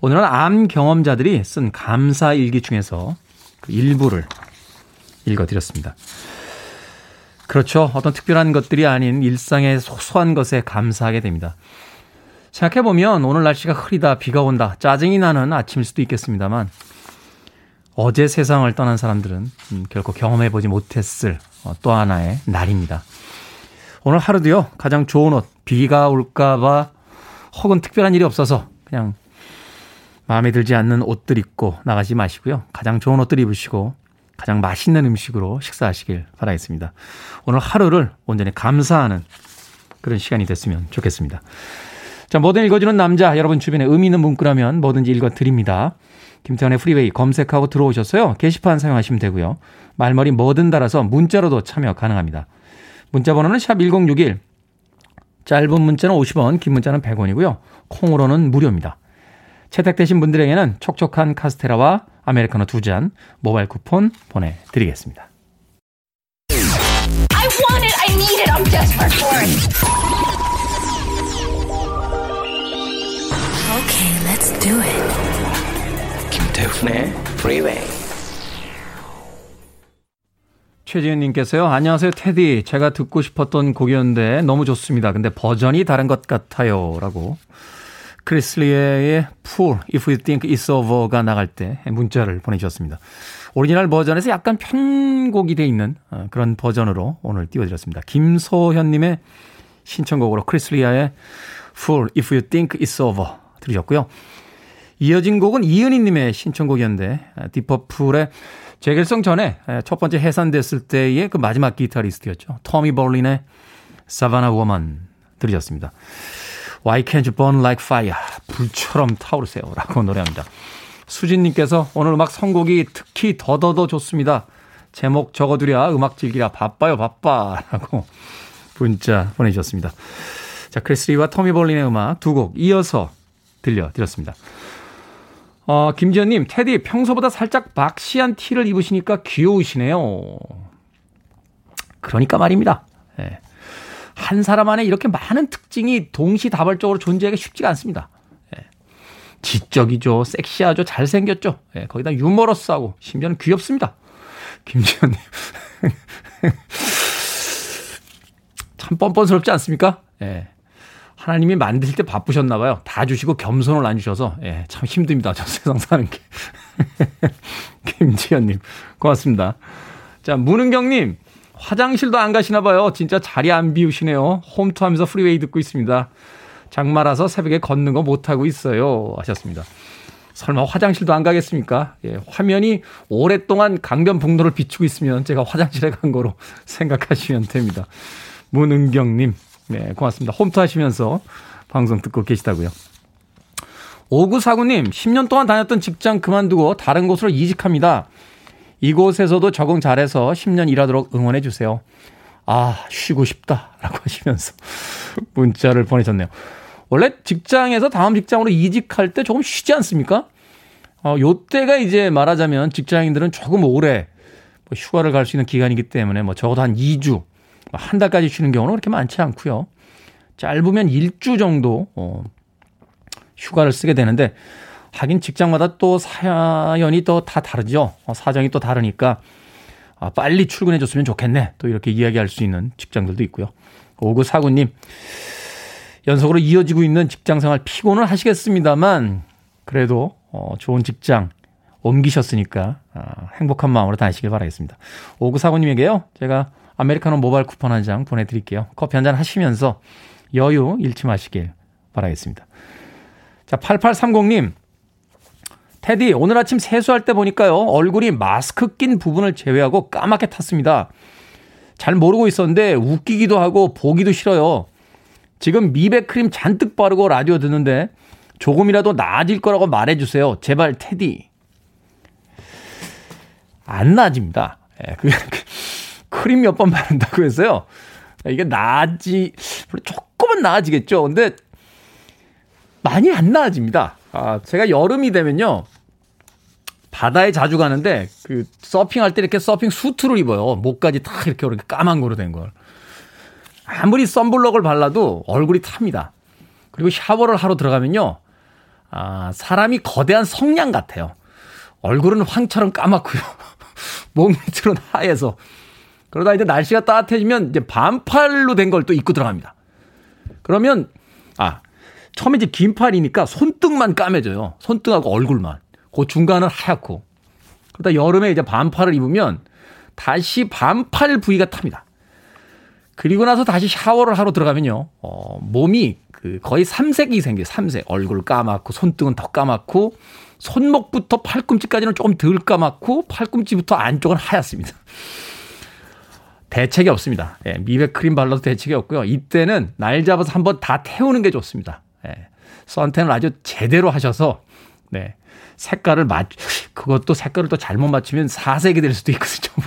[SPEAKER 1] 오늘은 암 경험자들이 쓴 감사 일기 중에서 그 일부를 읽어드렸습니다. 그렇죠. 어떤 특별한 것들이 아닌 일상의 소소한 것에 감사하게 됩니다. 생각해보면 오늘 날씨가 흐리다, 비가 온다, 짜증이 나는 아침일 수도 있겠습니다만 어제 세상을 떠난 사람들은 음, 결코 경험해보지 못했을 어, 또 하나의 날입니다. 오늘 하루도요, 가장 좋은 옷, 비가 올까봐 혹은 특별한 일이 없어서 그냥 마음에 들지 않는 옷들 입고 나가지 마시고요. 가장 좋은 옷들 입으시고 가장 맛있는 음식으로 식사하시길 바라겠습니다. 오늘 하루를 온전히 감사하는 그런 시간이 됐으면 좋겠습니다. 자, 뭐든 읽어주는 남자, 여러분 주변에 의미 있는 문구라면 뭐든지 읽어드립니다. 김태현의 프리웨이 검색하고 들어오셨어요. 게시판 사용하시면 되고요. 말머리 뭐든 달아서 문자로도 참여 가능합니다. 문자 번호는 샵 1061. 짧은 문자는 50원, 긴 문자는 100원이고요. 콩으로는 무료입니다. 채택되신 분들에게는 촉촉한 카스테라와 아메리카노 두 잔 모바일 쿠폰 보내드리겠습니다. Okay, let's do it. 김태훈의 Freeway. 최지은님께서요. 안녕하세요, 테디. 제가 듣고 싶었던 곡이었는데 너무 좋습니다. 근데 버전이 다른 것 같아요. 라고. 크리스 리아의 Fool If You Think It's Over가 나갈 때 문자를 보내주셨습니다. 오리지널 버전에서 약간 편곡이 돼 있는 어, 그런 버전으로 오늘 띄워드렸습니다. 김소현님의 신청곡으로 크리스 리아의 Fool If You Think It's Over 들으셨고요. 이어진 곡은 이은희님의 신청곡이었는데 아, 딥 퍼플의 재결성 전에 첫 번째 해산됐을 때의 그 마지막 기타리스트였죠. 토미 볼린의 Savannah Woman 들으셨습니다. Why can't you burn like fire? 불처럼 타오르세요. 라고 노래합니다. 수진님께서 오늘 음악 선곡이 특히 더더더 좋습니다. 제목 적어두랴 음악 즐기랴 바빠요 바빠 라고 문자 보내주셨습니다. 자 크리스리와 토미 볼린의 음악 두 곡 이어서 들려드렸습니다. 어, 김지현님 테디 평소보다 살짝 박시한 티를 입으시니까 귀여우시네요. 그러니까 말입니다. 예. 한 사람 안에 이렇게 많은 특징이 동시다발적으로 존재하기가 쉽지가 않습니다. 지적이죠. 섹시하죠. 잘생겼죠. 예, 거기다 유머러스하고 심지어는 귀엽습니다. 김지현님. 참 뻔뻔스럽지 않습니까? 예. 하나님이 만드실 때 바쁘셨나 봐요. 다 주시고 겸손을 안 주셔서 예, 참 힘듭니다. 저 세상 사는 게. 김지현님 고맙습니다. 자 문은경님 화장실도 안 가시나 봐요. 진짜 자리 안 비우시네요. 홈투하면서 프리웨이 듣고 있습니다. 장마라서 새벽에 걷는 거 못하고 있어요. 하셨습니다. 설마 화장실도 안 가겠습니까? 예, 화면이 오랫동안 강변북로를 비추고 있으면 제가 화장실에 간 거로 생각하시면 됩니다. 문은경님, 네, 고맙습니다. 홈트 하시면서 방송 듣고 계시다고요. 5949님, 10년 동안 다녔던 직장 그만두고 다른 곳으로 이직합니다. 이곳에서도 적응 잘해서 10년 일하도록 응원해 주세요. 아, 쉬고 싶다. 라고 하시면서 문자를 보내셨네요. 원래 직장에서 다음 직장으로 이직할 때 조금 쉬지 않습니까? 어, 요 때가 이제 말하자면 직장인들은 조금 오래 뭐 휴가를 갈 수 있는 기간이기 때문에 뭐 적어도 한 2주, 뭐 한 달까지 쉬는 경우는 그렇게 많지 않고요. 짧으면 1주 정도 어, 휴가를 쓰게 되는데 하긴 직장마다 또 사연이 또 다 다르죠. 어, 사정이 또 다르니까 아, 빨리 출근해 줬으면 좋겠네. 또 이렇게 이야기할 수 있는 직장들도 있고요. 오구 사구님 연속으로 이어지고 있는 직장 생활 피곤을 하시겠습니다만 그래도 어, 좋은 직장 옮기셨으니까 아, 행복한 마음으로 다니시길 바라겠습니다. 오구 사구님에게요. 제가 아메리카노 모바일 쿠폰 한 장 보내드릴게요. 커피 한 잔 하시면서 여유 잃지 마시길 바라겠습니다. 자, 8830님. 테디, 오늘 아침 세수할 때 보니까요, 얼굴이 마스크 낀 부분을 제외하고 까맣게 탔습니다. 잘 모르고 있었는데 웃기기도 하고 보기도 싫어요. 지금 미백 크림 잔뜩 바르고 라디오 듣는데 조금이라도 나아질 거라고 말해주세요. 제발 테디. 안 나아집니다. 예, 그, 크림 몇 번 바른다고 해서요. 이게 나아지, 조금은 나아지겠죠. 근데 많이 안 나아집니다. 아, 제가 여름이 되면요. 바다에 자주 가는데 그 서핑할 때 이렇게 서핑 수트를 입어요. 목까지 탁 이렇게 이렇게 까만 거로 된 걸. 아무리 썬블럭을 발라도 얼굴이 탑니다. 그리고 샤워를 하러 들어가면요. 아, 사람이 거대한 성냥 같아요. 얼굴은 황처럼 까맣고요. 목 밑으로는 하얘서. 그러다 이제 날씨가 따뜻해지면 이제 반팔로 된 걸 또 입고 들어갑니다. 그러면, 아, 처음에 이제 긴팔이니까 손등만 까매져요. 손등하고 얼굴만. 그 중간은 하얗고. 그러다 여름에 이제 반팔을 입으면 다시 반팔 부위가 탑니다. 그리고 나서 다시 샤워를 하러 들어가면요. 어, 몸이 그 거의 삼색이 생겨요. 삼색. 얼굴 까맣고 손등은 더 까맣고 손목부터 팔꿈치까지는 조금 덜 까맣고 팔꿈치부터 안쪽은 하얗습니다. 대책이 없습니다. 예, 미백 크림 발라도 대책이 없고요. 이때는 날 잡아서 한번 다 태우는 게 좋습니다. 예. 선텐을 아주 제대로 하셔서 네. 색깔을 맞 그것도 색깔을 또 잘못 맞추면 사색이 될 수도 있거든요.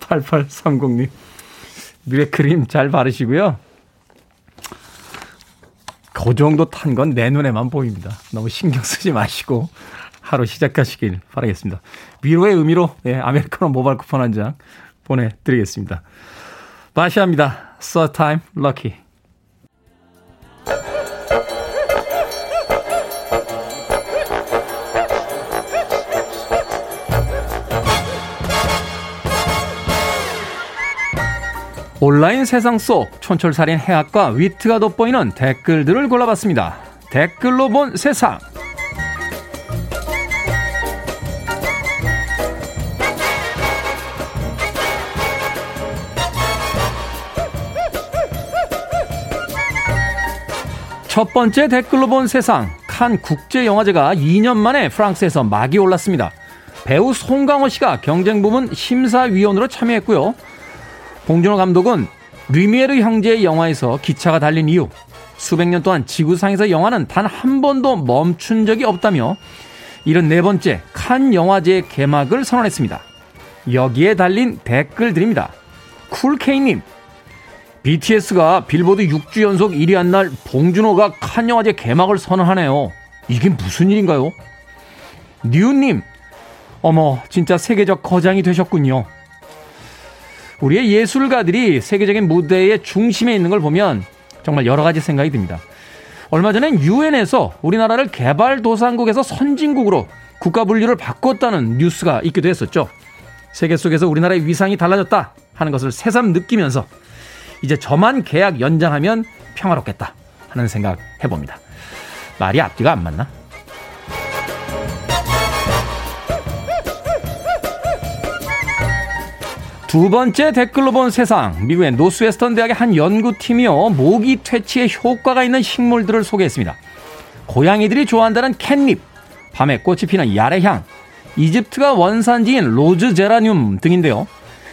[SPEAKER 1] 8830님. 미래크림 잘 바르시고요. 그 정도 탄 건 내 눈에만 보입니다. 너무 신경 쓰지 마시고 하루 시작하시길 바라겠습니다. 위로의 의미로 네, 아메리카노 모바일 쿠폰 한 장 보내드리겠습니다. 마시아입니다. So time lucky. 온라인 세상 속 촌철살인 해학과 위트가 돋보이는 댓글들을 골라봤습니다. 댓글로 본 세상. 첫 번째 댓글로 본 세상. 칸 국제영화제가 2년 만에 프랑스에서 막이 올랐습니다. 배우 송강호 씨가 경쟁 부문 심사위원으로 참여했고요. 봉준호 감독은 리미에르 형제의 영화에서 기차가 달린 이후 수백 년 동안 지구상에서 영화는 단 한 번도 멈춘 적이 없다며 74번째 칸 영화제 개막을 선언했습니다. 여기에 달린 댓글들입니다. 쿨케이님, BTS가 빌보드 6주 연속 1위 한 날 봉준호가 칸 영화제 개막을 선언하네요. 이게 무슨 일인가요? 뉴님, 어머, 진짜 세계적 거장이 되셨군요. 우리의 예술가들이 세계적인 무대의 중심에 있는 걸 보면 정말 여러 가지 생각이 듭니다. 얼마 전엔 유엔에서 우리나라를 개발도상국에서 선진국으로 국가 분류를 바꿨다는 뉴스가 있기도 했었죠. 세계 속에서 우리나라의 위상이 달라졌다 하는 것을 새삼 느끼면서 이제 저만 계약 연장하면 평화롭겠다 하는 생각 해봅니다. 말이 앞뒤가 안 맞나? 두 번째 댓글로 본 세상. 미국의 노스웨스턴 대학의 한 연구팀이요. 모기 퇴치에 효과가 있는 식물들을 소개했습니다. 고양이들이 좋아한다는 캣닙, 밤에 꽃이 피는 야래향, 이집트가 원산지인 로즈 제라늄 등인데요.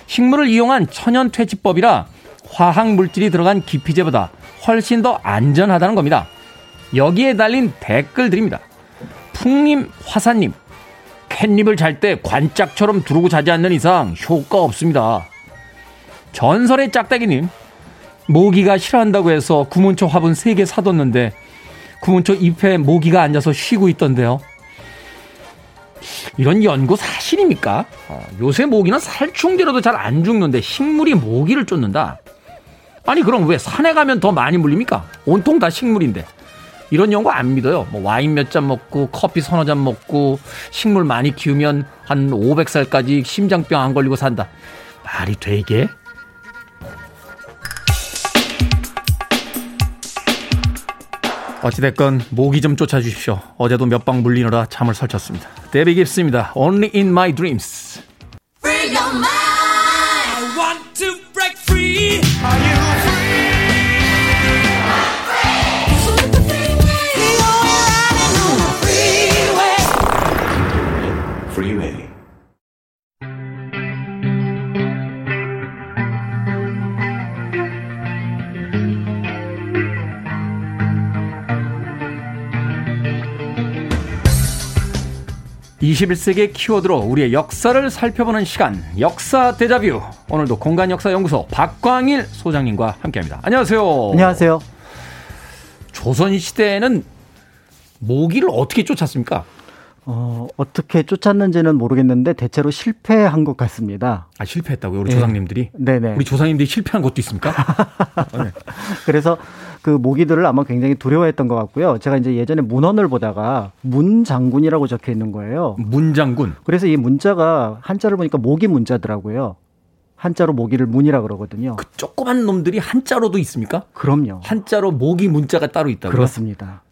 [SPEAKER 1] 식물을 이용한 천연 퇴치법이라 화학 물질이 들어간 기피제보다 훨씬 더 안전하다는 겁니다. 여기에 달린 댓글들입니다. 풍님, 화사님, 캣닙을 잘 때 관짝처럼 두르고 자지 않는 이상 효과 없습니다. 전설의 짝대기님, 모기가 싫어한다고 해서 구문초 화분 3개 사뒀는데 구문초 잎에 모기가 앉아서 쉬고 있던데요. 이런 연구 사실입니까? 어, 요새 모기는 살충제로도 잘 안 죽는데 식물이 모기를 쫓는다? 아니 그럼 왜 산에 가면 더 많이 물립니까? 온통 다 식물인데. 이런 연구 안 믿어요. 뭐 와인 몇 잔 먹고 커피 서너 잔 먹고 식물 많이 키우면 한 500살까지 심장병 안 걸리고 산다. 말이 되게? 어찌됐건 모기 좀 쫓아주십시오. 어제도 몇 방 물리느라 잠을 설쳤습니다. 데비 깁스입니다. Only in my dreams. (21세기의) 키워드로 우리의 역사를 살펴보는 시간 역사 대자뷰 오늘도 공간역사연구소 박광일 소장님과 함께 합니다 안녕하세요
[SPEAKER 4] 안녕하세요
[SPEAKER 1] 조선시대에는 모기를 어떻게 쫓았습니까?
[SPEAKER 4] 어, 어떻게 쫓았는지는 모르겠는데 대체로 실패한 것 같습니다.
[SPEAKER 1] 아, 실패했다고요? 우리 네. 조상님들이?
[SPEAKER 4] 네네.
[SPEAKER 1] 우리 조상님들이 실패한 것도 있습니까?
[SPEAKER 4] 네. 그래서 그 모기들을 아마 굉장히 두려워했던 것 같고요. 제가 이제 예전에 문헌을 보다가 문장군이라고 적혀 있는 거예요.
[SPEAKER 1] 문장군.
[SPEAKER 4] 그래서 이 문자가 한자를 보니까 모기 문자더라고요. 한자로 모기를 문이라 그러거든요.
[SPEAKER 1] 그 조그만 놈들이 한자로도 있습니까?
[SPEAKER 4] 그럼요.
[SPEAKER 1] 한자로 모기 문자가 따로 있다고요?
[SPEAKER 4] 그렇습니다.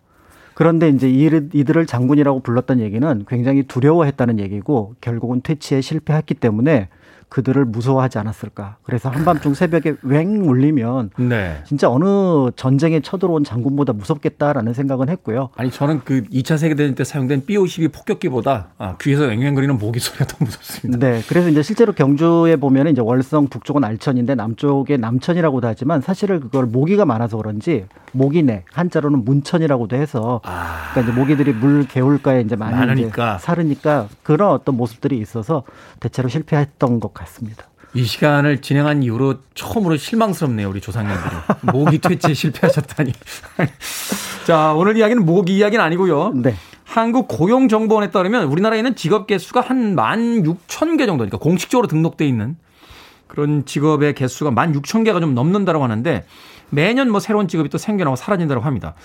[SPEAKER 4] 그런데 이제 이들을 장군이라고 불렀던 얘기는 굉장히 두려워했다는 얘기고 결국은 퇴치에 실패했기 때문에 그들을 무서워하지 않았을까. 그래서 한밤중 새벽에 웽 울리면
[SPEAKER 1] 네.
[SPEAKER 4] 진짜 어느 전쟁에 쳐들어온 장군보다 무섭겠다라는 생각은 했고요.
[SPEAKER 1] 아니 저는 그 2차 세계대전 때 사용된 B-52 폭격기보다 아, 귀에서 앵앵거리는 모기 소리가 더 무섭습니다.
[SPEAKER 4] 네. 그래서 이제 실제로 경주에 보면 이제 월성 북쪽은 알천인데 남쪽에 남천이라고도 하지만 사실은 그걸 모기가 많아서 그런지 모기내 한자로는 문천이라고도 해서
[SPEAKER 1] 아,
[SPEAKER 4] 그러니까 이제 모기들이 물 개울가에 이제 많이
[SPEAKER 1] 많으니까.
[SPEAKER 4] 이제 사르니까 그런 어떤 모습들이 있어서 대체로 실패했던 것 같습니다.
[SPEAKER 1] 이 시간을 진행한 이후로 처음으로 실망스럽네요, 우리 조상님들이. 모기 퇴치에 실패하셨다니. 자, 오늘 이야기는 모기 이야기는 아니고요.
[SPEAKER 4] 네.
[SPEAKER 1] 한국 고용정보원에 따르면 우리나라에는 직업 개수가 한 16,000개 정도, 그러니까 공식적으로 등록돼 있는 그런 직업의 개수가 16,000개가 좀 넘는다고 하는데 매년 뭐 새로운 직업이 또 생겨나고 사라진다고 합니다.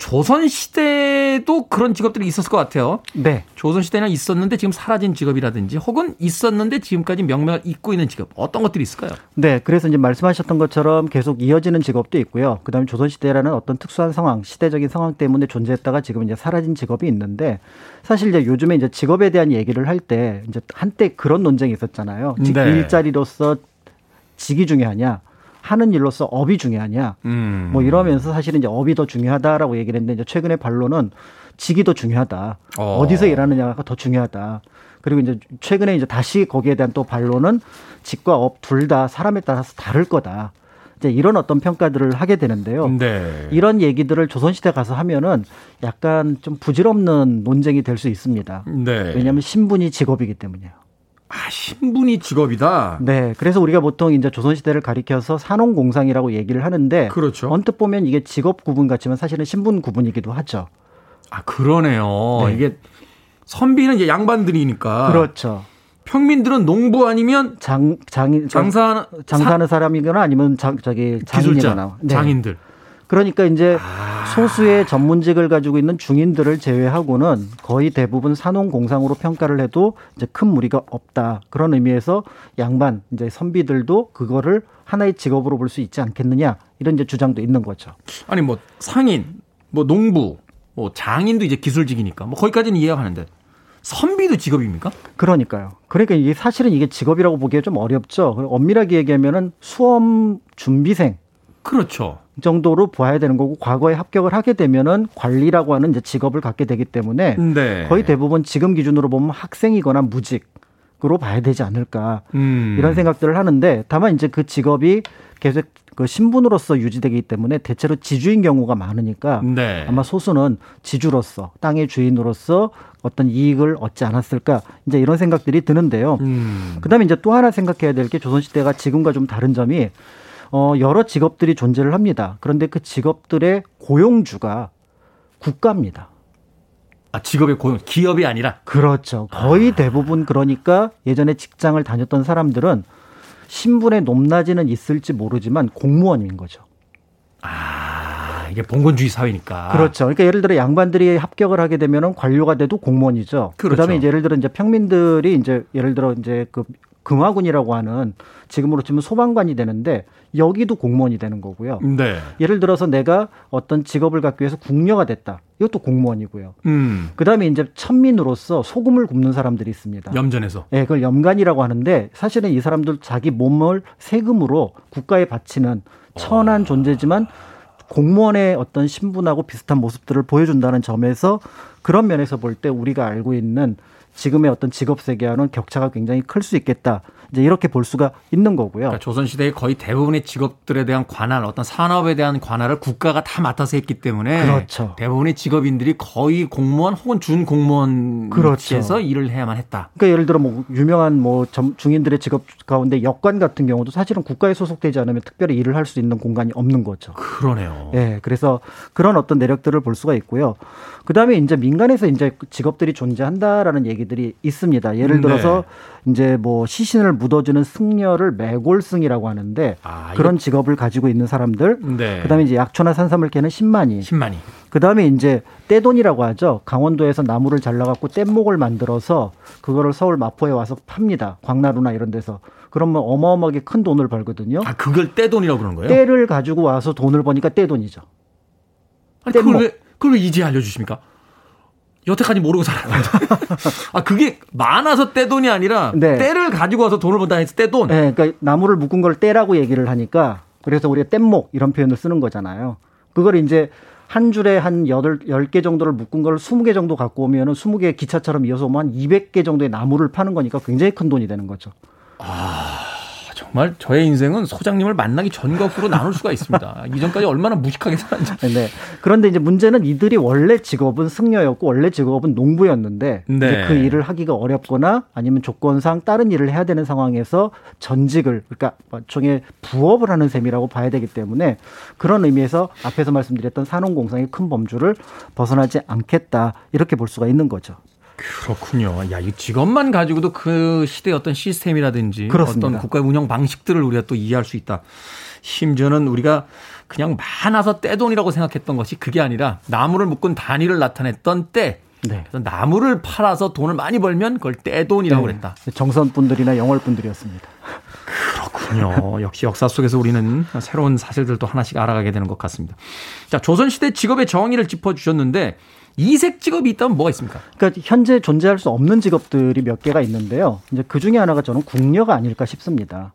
[SPEAKER 1] 조선 시대도 그런 직업들이 있었을 것 같아요.
[SPEAKER 4] 네.
[SPEAKER 1] 조선 시대는 있었는데 지금 사라진 직업이라든지 혹은 있었는데 지금까지 명명을 잇고 있는 직업 어떤 것들이 있을까요?
[SPEAKER 4] 네, 그래서 이제 말씀하셨던 것처럼 계속 이어지는 직업도 있고요. 그 다음에 조선시대라는 어떤 특수한 상황, 시대적인 상황 때문에 존재했다가 지금 이제 사라진 직업이 있는데 사실 이제 요즘에 이제 직업에 대한 얘기를 할 때 이제 한때 그런 논쟁이 있었잖아요. 직
[SPEAKER 1] 네.
[SPEAKER 4] 일자리로서 직이 중요하냐, 하는 일로서 업이 중요하냐,
[SPEAKER 1] 음.
[SPEAKER 4] 뭐 이러면서 사실은 이제 업이 더 중요하다라고 얘기를 했는데 이제 최근의 반론은 직이 더 중요하다.
[SPEAKER 1] 어.
[SPEAKER 4] 어. 디서 일하느냐가 더 중요하다. 그리고 이제 최근에 이제 다시 거기에 대한 또 반론은 직과 업 둘 다 사람에 따라서 다를 거다. 이제 이런 어떤 평가들을 하게 되는데요.
[SPEAKER 1] 네.
[SPEAKER 4] 이런 얘기들을 조선시대 가서 하면은 약간 좀 부질없는 논쟁이 될 수 있습니다.
[SPEAKER 1] 네.
[SPEAKER 4] 왜냐하면 신분이 직업이기 때문이에요.
[SPEAKER 1] 아, 신분이 직업이다.
[SPEAKER 4] 네. 그래서 우리가 보통 이제 조선시대를 가리켜서 산업공상이라고 얘기를 하는데
[SPEAKER 1] 그렇죠.
[SPEAKER 4] 언뜻 보면 이게 직업 구분 같지만 사실은 신분 구분이기도 하죠.
[SPEAKER 1] 아, 그러네요.
[SPEAKER 4] 네.
[SPEAKER 1] 이게 선비는 이제 양반들이니까.
[SPEAKER 4] 그렇죠.
[SPEAKER 1] 평민들은 농부 아니면
[SPEAKER 4] 장 장인
[SPEAKER 1] 장사하는
[SPEAKER 4] 장사하는 사람이거나 아니면 장 저기 장인이거나 네.
[SPEAKER 1] 장인들.
[SPEAKER 4] 그러니까 이제
[SPEAKER 1] 아.
[SPEAKER 4] 소수의 전문직을 가지고 있는 중인들을 제외하고는 거의 대부분 산업공상으로 평가를 해도 이제 큰 무리가 없다. 그런 의미에서 양반 이제 선비들도 그거를 하나의 직업으로 볼 수 있지 않겠느냐 이런 이제 주장도 있는 거죠.
[SPEAKER 1] 아니 뭐 상인, 뭐 농부, 뭐 장인도 이제 기술직이니까 뭐 거기까지는 이해가 가는데 선비도 직업입니까?
[SPEAKER 4] 그러니까요. 그러니까 이게 사실은 이게 직업이라고 보기에 좀 어렵죠. 엄밀하게 얘기하면은 수험 준비생
[SPEAKER 1] 그렇죠.
[SPEAKER 4] 정도로 봐야 되는 거고 과거에 합격을 하게 되면은 관리라고 하는 이제 직업을 갖게 되기 때문에
[SPEAKER 1] 네.
[SPEAKER 4] 거의 대부분 지금 기준으로 보면 학생이거나 무직 으로 봐야 되지 않을까
[SPEAKER 1] 음.
[SPEAKER 4] 이런 생각들을 하는데 다만 이제 그 직업이 계속 그 신분으로서 유지되기 때문에 대체로 지주인 경우가 많으니까
[SPEAKER 1] 네.
[SPEAKER 4] 아마 소수는 지주로서 땅의 주인으로서 어떤 이익을 얻지 않았을까 이제 이런 생각들이 드는데요.
[SPEAKER 1] 음.
[SPEAKER 4] 그다음에 이제 또 하나 생각해야 될 게 조선시대가 지금과 좀 다른 점이 어 여러 직업들이 존재를 합니다. 그런데 그 직업들의 고용주가 국가입니다.
[SPEAKER 1] 아, 직업의 고용, 기업이 아니라
[SPEAKER 4] 그렇죠. 거의 대부분 그러니까 예전에 직장을 다녔던 사람들은 신분의 높낮이는 있을지 모르지만 공무원인 거죠.
[SPEAKER 1] 아, 이게 봉건주의 사회니까.
[SPEAKER 4] 그렇죠. 그러니까 예를 들어 양반들이 합격을 하게 되면은 관료가 돼도 공무원이죠.
[SPEAKER 1] 그렇죠.
[SPEAKER 4] 그다음에 이제 예를 들어 이제 평민들이 이제 예를 들어 이제 그 금화군이라고 하는 지금으로 치면 소방관이 되는데 여기도 공무원이 되는 거고요.
[SPEAKER 1] 네.
[SPEAKER 4] 예를 들어서 내가 어떤 직업을 갖기 위해서 궁녀가 됐다. 이것도 공무원이고요.
[SPEAKER 1] 음.
[SPEAKER 4] 그다음에 이제 천민으로서 소금을 굽는 사람들이 있습니다.
[SPEAKER 1] 염전에서.
[SPEAKER 4] 예, 그걸 염간이라고 하는데 사실은 이 사람들 자기 몸을 세금으로 국가에 바치는 천한 존재지만 공무원의 어떤 신분하고 비슷한 모습들을 보여준다는 점에서 그런 면에서 볼 때 우리가 알고 있는 지금의 어떤 직업 세계와는 격차가 굉장히 클 수 있겠다. 이제 이렇게 볼 수가 있는 거고요.
[SPEAKER 1] 그러니까 조선시대의 거의 대부분의 직업들에 대한 관할, 어떤 산업에 대한 관할을 국가가 다 맡아서 했기 때문에
[SPEAKER 4] 그렇죠.
[SPEAKER 1] 대부분의 직업인들이 거의 공무원 혹은 준공무원. 위치에서 일을 해야만 했다.
[SPEAKER 4] 그러니까 예를 들어 뭐 유명한 뭐 점- 중인들의 직업 가운데 역관 같은 경우도 사실은 국가에 소속되지 않으면 특별히 일을 할 수 있는 공간이 없는 거죠.
[SPEAKER 1] 그러네요.
[SPEAKER 4] 예, 그래서 그런 어떤 내력들을 볼 수가 있고요. 그 다음에 이제 민간에서 이제 직업들이 존재한다라는 얘기들이 있습니다. 예를
[SPEAKER 1] 네.
[SPEAKER 4] 들어서 이제 뭐 시신을 묻어주는 승려를 매골승이라고 하는데
[SPEAKER 1] 아,
[SPEAKER 4] 그런 직업을 가지고 있는 사람들.
[SPEAKER 1] 네.
[SPEAKER 4] 그 다음에 이제 약초나 산삼을 캐는 신만이.
[SPEAKER 1] 10만이.
[SPEAKER 4] 그 다음에 이제 떼돈이라고 하죠. 강원도에서 나무를 잘라갖고 뗏목을 만들어서 그거를 서울 마포에 와서 팝니다. 광나루나 이런 데서. 그러면 어마어마하게 큰 돈을 벌거든요.
[SPEAKER 1] 아, 그걸 떼돈이라고 그러는 거예요?
[SPEAKER 4] 떼를 가지고 와서 돈을 버니까 떼돈이죠.
[SPEAKER 1] 아니, 그걸. 왜, 그걸 왜 이제 알려주십니까? 여태까지 모르고 살았는데. 아, 그게 많아서 떼돈이 아니라 네. 때를 가지고 와서 돈을 번다 해서 떼돈.
[SPEAKER 4] 네, 그러니까 나무를 묶은 걸 떼라고 얘기를 하니까 그래서 우리가 뗏목 이런 표현을 쓰는 거잖아요. 그걸 이제 한 줄에 한 여덟, 열 개 정도를 묶은 걸 스무 개 정도 갖고 오면은 스무 개 기차처럼 이어서 오면 한 이백 개 정도의 나무를 파는 거니까 굉장히 큰 돈이 되는 거죠.
[SPEAKER 1] 아. 정말 저의 인생은 소장님을 만나기 전과 후로 나눌 수가 있습니다. 이전까지 얼마나 무식하게 살았는지.
[SPEAKER 4] 네. 그런데 이제 문제는 이들이 원래 직업은 승려였고 원래 직업은 농부였는데 네. 그 일을 하기가 어렵거나 아니면 조건상 다른 일을 해야 되는 상황에서 전직을 그러니까 일종의 부업을 하는 셈이라고 봐야 되기 때문에 그런 의미에서 앞에서 말씀드렸던 산업공상의 큰 범주를 벗어나지 않겠다 이렇게 볼 수가 있는 거죠.
[SPEAKER 1] 그렇군요. 야, 이 직업만 가지고도 그 시대의 어떤 시스템이라든지 그렇습니다. 어떤 국가의 운영 방식들을 우리가 또 이해할 수 있다. 심지어는 우리가 그냥 많아서 떼돈이라고 생각했던 것이 그게 아니라 나무를 묶은 단위를 나타냈던 때. 네. 그래서 나무를 팔아서 돈을 많이 벌면 그걸 떼돈이라고 네. 그랬다.
[SPEAKER 4] 정선 분들이나 영월 분들이었습니다.
[SPEAKER 1] 그렇군요. 역시 역사 속에서 우리는 새로운 사실들도 하나씩 알아가게 되는 것 같습니다. 자, 조선시대 직업의 정의를 짚어주셨는데 이색 직업이 있다면 뭐가 있습니까?
[SPEAKER 4] 그러니까 현재 존재할 수 없는 직업들이 몇 개가 있는데요. 이제 그 중에 하나가 저는 궁녀가 아닐까 싶습니다.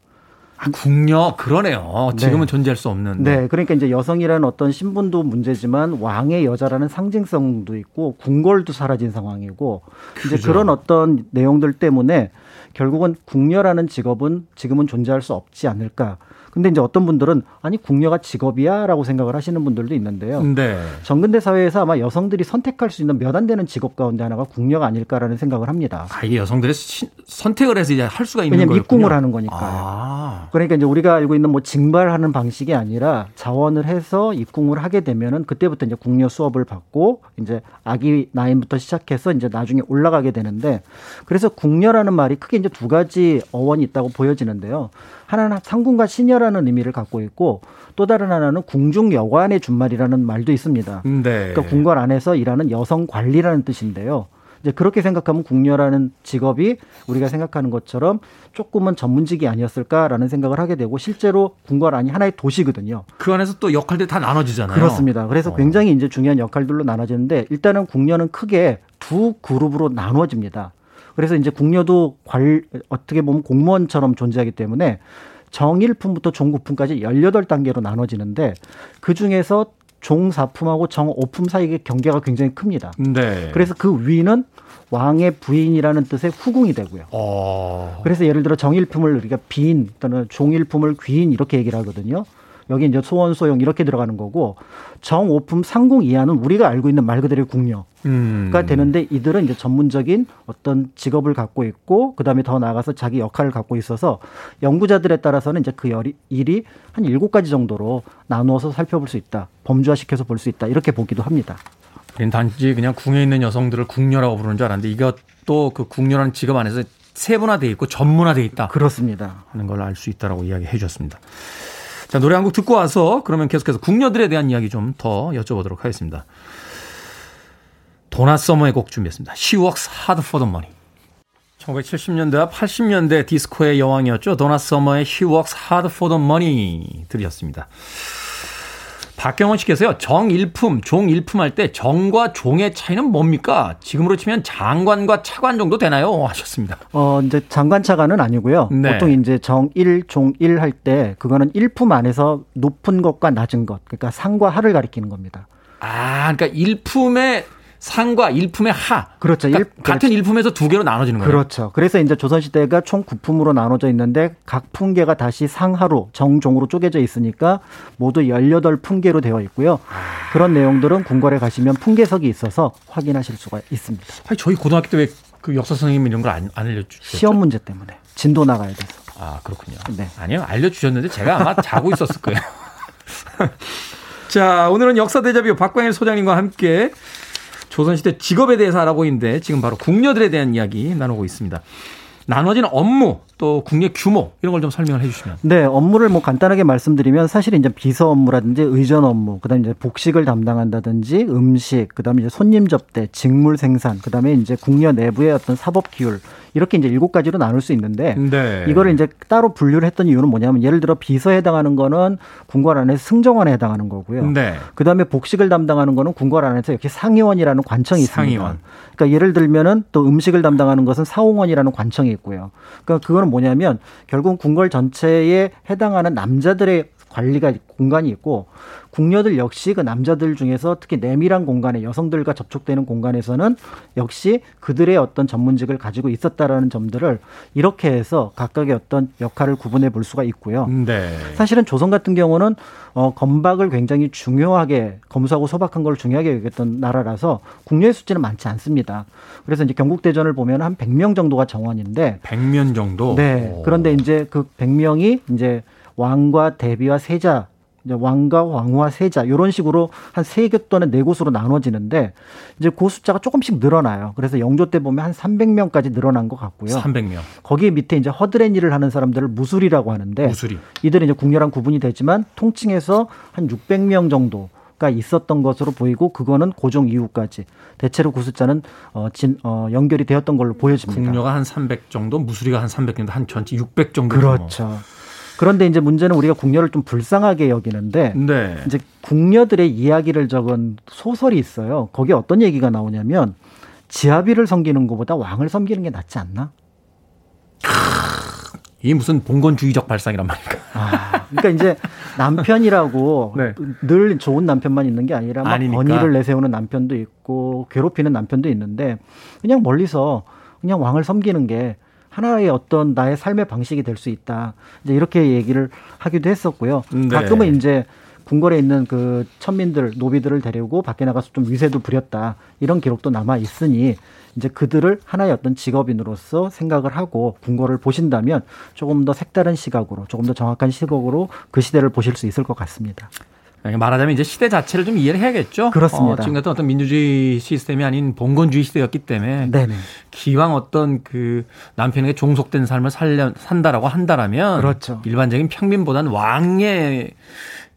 [SPEAKER 1] 아, 궁녀 그러네요. 지금은 네. 존재할 수 없는.
[SPEAKER 4] 네, 그러니까 이제 여성이라는 어떤 신분도 문제지만 왕의 여자라는 상징성도 있고 궁궐도 사라진 상황이고 그죠. 이제 그런 어떤 내용들 때문에 결국은 궁녀라는 직업은 지금은 존재할 수 없지 않을까. 근데 이제 어떤 분들은 아니 궁녀가 직업이야라고 생각을 하시는 분들도 있는데요. 네. 정근대 사회에서 아마 여성들이 선택할 수 있는 몇 안 되는 직업 가운데 하나가 궁녀가 아닐까라는 생각을 합니다.
[SPEAKER 1] 아 이게 여성들의 시, 선택을 해서 이제 할 수가 있는
[SPEAKER 4] 거예요. 왜냐면 입궁을 하는 거니까요. 아. 그러니까 이제 우리가 알고 있는 뭐 징발하는 방식이 아니라 자원을 해서 입궁을 하게 되면은 그때부터 이제 궁녀 수업을 받고 이제 아기 나이부터 시작해서 이제 나중에 올라가게 되는데 그래서 궁녀라는 말이 크게 이제 두 가지 어원이 있다고 보여지는데요. 하나는 상궁과 시녀라는 의미를 갖고 있고 또 다른 하나는 궁중 여관의 준말이라는 말도 있습니다. 네. 그러니까 궁궐 안에서 일하는 여성 관리라는 뜻인데요. 이제 그렇게 생각하면 궁녀라는 직업이 우리가 생각하는 것처럼 조금은 전문직이 아니었을까라는 생각을 하게 되고 실제로 궁궐 안이 하나의 도시거든요.
[SPEAKER 1] 그 안에서 또 역할들이 다 나눠지잖아요.
[SPEAKER 4] 그렇습니다. 그래서 어. 굉장히 이제 중요한 역할들로 나눠지는데 일단은 궁녀는 크게 두 그룹으로 나누어집니다. 그래서 이제 궁녀도 관 어떻게 보면 공무원처럼 존재하기 때문에 정일품부터 종구품까지 18단계로 나눠지는데 그 중에서 종사품하고 정오품 사이의 경계가 굉장히 큽니다. 네. 그래서 그 위는 왕의 부인이라는 뜻의 후궁이 되고요. 어. 그래서 예를 들어 정일품을 우리가 비인 또는 종일품을 귀인 이렇게 얘기를 하거든요. 여기 이제 소원 소용 이렇게 들어가는 거고 정오품 상궁 이하는 우리가 알고 있는 말 그대로의 궁녀가 음. 되는데 이들은 이제 전문적인 어떤 직업을 갖고 있고 그다음에 더 나아가서 자기 역할을 갖고 있어서 연구자들에 따라서는 이제 그 일이 한 일곱 가지 정도로 나누어서 살펴볼 수 있다. 범주화시켜서 볼 수 있다. 이렇게 보기도 합니다.
[SPEAKER 1] 우리는 단지 그냥 궁에 있는 여성들을 궁녀라고 부르는 줄 알았는데 이것도 그 궁녀라는 직업 안에서 세분화돼 있고 전문화돼 있다.
[SPEAKER 4] 그렇습니다.
[SPEAKER 1] 하는 걸 알 수 있다라고 이야기해 주셨습니다. 자, 노래 한 곡 듣고 와서 그러면 계속해서 궁녀들에 대한 이야기 좀 더 여쭤보도록 하겠습니다. 도나 서머의 곡 준비했습니다. She works hard for the money. 1970년대와 80년대 디스코의 여왕이었죠. 도나 서머의 She works hard for the money 들으셨습니다. 박경원 씨께서요, 정일품, 종일품 할 때 정과 종의 차이는 뭡니까? 지금으로 치면 장관과 차관 정도 되나요? 하셨습니다.
[SPEAKER 4] 어, 이제 장관 차관은 아니고요. 네. 보통 이제 정일, 종일 할 때 그거는 일품 안에서 높은 것과 낮은 것, 그러니까 상과 하를 가리키는 겁니다.
[SPEAKER 1] 아, 그러니까 일품의 상과 일품의 하.
[SPEAKER 4] 그렇죠.
[SPEAKER 1] 그러니까 일, 같은 일품에서 두 개로 나눠지는 거예요.
[SPEAKER 4] 그렇죠. 그래서 이제 조선시대가 총 9품으로 나눠져 있는데 각 품계가 다시 상하로 정종으로 쪼개져 있으니까 모두 18품계로 되어 있고요. 아. 그런 내용들은 궁궐에 가시면 품계석이 있어서 확인하실 수가 있습니다.
[SPEAKER 1] 아니, 저희 고등학교 때 왜 그 역사 선생님 이런 걸안 알려주셨죠?
[SPEAKER 4] 시험 문제 때문에 진도 나가야 돼서.
[SPEAKER 1] 아 그렇군요. 네. 아니요 알려주셨는데 제가 아마 자고 있었을 거예요. 자 오늘은 역사 대자뷰 박광일 소장님과 함께 조선시대 직업에 대해서 알아보고 있는데 지금 바로 궁녀들에 대한 이야기 나누고 있습니다. 나눠지는 업무 또 국내 규모 이런 걸 좀 설명을 해주시면.
[SPEAKER 4] 네, 업무를 뭐 간단하게 말씀드리면 사실 이제 비서 업무라든지 의전 업무, 그다음에 이제 복식을 담당한다든지 음식, 그다음에 이제 손님 접대, 직물 생산, 그다음에 이제 국녀 내부의 어떤 사법 기율 이렇게 이제 일곱 가지로 나눌 수 있는데
[SPEAKER 1] 네.
[SPEAKER 4] 이거를 이제 따로 분류를 했던 이유는 뭐냐면 예를 들어 비서에 해당하는 거는 군관 안에서 승정원에 해당하는 거고요.
[SPEAKER 1] 네.
[SPEAKER 4] 그다음에 복식을 담당하는 거는 군관 안에서 이렇게 상의원이라는 관청이 있습니다.
[SPEAKER 1] 상의원.
[SPEAKER 4] 그러니까 예를 들면은 또 음식을 담당하는 것은 사홍원이라는 관청이 있고요. 그러니까 그거는 뭐냐면 결국 궁궐 전체에 해당하는 남자들의 관리가 공간이 있고 궁녀들 역시 그 남자들 중에서 특히 내밀한 공간에 여성들과 접촉되는 공간에서는 역시 그들의 어떤 전문직을 가지고 있었다라는 점들을 이렇게 해서 각각의 어떤 역할을 구분해 볼 수가 있고요.
[SPEAKER 1] 네.
[SPEAKER 4] 사실은 조선 같은 경우는 어, 건박을 굉장히 중요하게 검수하고 소박한 걸 중요하게 여겼던 나라라서 국녀의 숫자는 많지 않습니다. 그래서 이제 경국대전을 보면 한 100명 정도가 정원인데
[SPEAKER 1] 100명 정도.
[SPEAKER 4] 네.
[SPEAKER 1] 오.
[SPEAKER 4] 그런데 이제 그 100명이 이제 왕과 대비와 세자 왕과 왕후와 세자 이런 식으로 한 세 개 또는 네 곳으로 나눠지는데 이제 그 숫자가 조금씩 늘어나요. 그래서 영조 때 보면 한 300명까지 늘어난 것 같고요.
[SPEAKER 1] 300명.
[SPEAKER 4] 거기에 밑에 이제 허드렛 일을 하는 사람들을 무술이라고 하는데
[SPEAKER 1] 무술이.
[SPEAKER 4] 이들은 이제 국녀랑 구분이 되지만 통칭해서 한 600명 정도 가 있었던 것으로 보이고 그거는 고종 이후까지 대체로 그 숫자는 어, 진, 어, 연결이 되었던 걸로 보여집니다.
[SPEAKER 1] 국녀가 한 300 정도, 무술이가 한 300 정도, 한 전체 600 정도.
[SPEAKER 4] 그렇죠. 그런데 이제 문제는 우리가 궁녀를 좀 불쌍하게 여기는데
[SPEAKER 1] 네.
[SPEAKER 4] 이제 궁녀들의 이야기를 적은 소설이 있어요. 거기에 어떤 얘기가 나오냐면 지아비를 섬기는 것보다 왕을 섬기는 게 낫지 않나?
[SPEAKER 1] 이 무슨 봉건주의적 발상이란 말인가?
[SPEAKER 4] 아, 그러니까 이제 남편이라고
[SPEAKER 1] 네.
[SPEAKER 4] 늘 좋은 남편만 있는 게 아니라 막
[SPEAKER 1] 아니니까.
[SPEAKER 4] 권위를 내세우는 남편도 있고 괴롭히는 남편도 있는데 그냥 멀리서 그냥 왕을 섬기는 게 하나의 어떤 나의 삶의 방식이 될 수 있다. 이제 이렇게 얘기를 하기도 했었고요.
[SPEAKER 1] 네.
[SPEAKER 4] 가끔은 이제 궁궐에 있는 그 천민들, 노비들을 데리고 밖에 나가서 좀 위세도 부렸다. 이런 기록도 남아 있으니 이제 그들을 하나의 어떤 직업인으로서 생각을 하고 궁궐을 보신다면 조금 더 색다른 시각으로, 조금 더 정확한 시각으로 그 시대를 보실 수 있을 것 같습니다.
[SPEAKER 1] 그러니까 말하자면 이제 시대 자체를 좀 이해를 해야겠죠.
[SPEAKER 4] 그렇습니다.
[SPEAKER 1] 어, 지금 같은 어떤 민주주의 시스템이 아닌 봉건주의 시대였기 때문에
[SPEAKER 4] 네네.
[SPEAKER 1] 기왕 어떤 그 남편에게 종속된 삶을 살려 산다라고 한다라면
[SPEAKER 4] 그렇죠.
[SPEAKER 1] 일반적인 평민보다는 왕에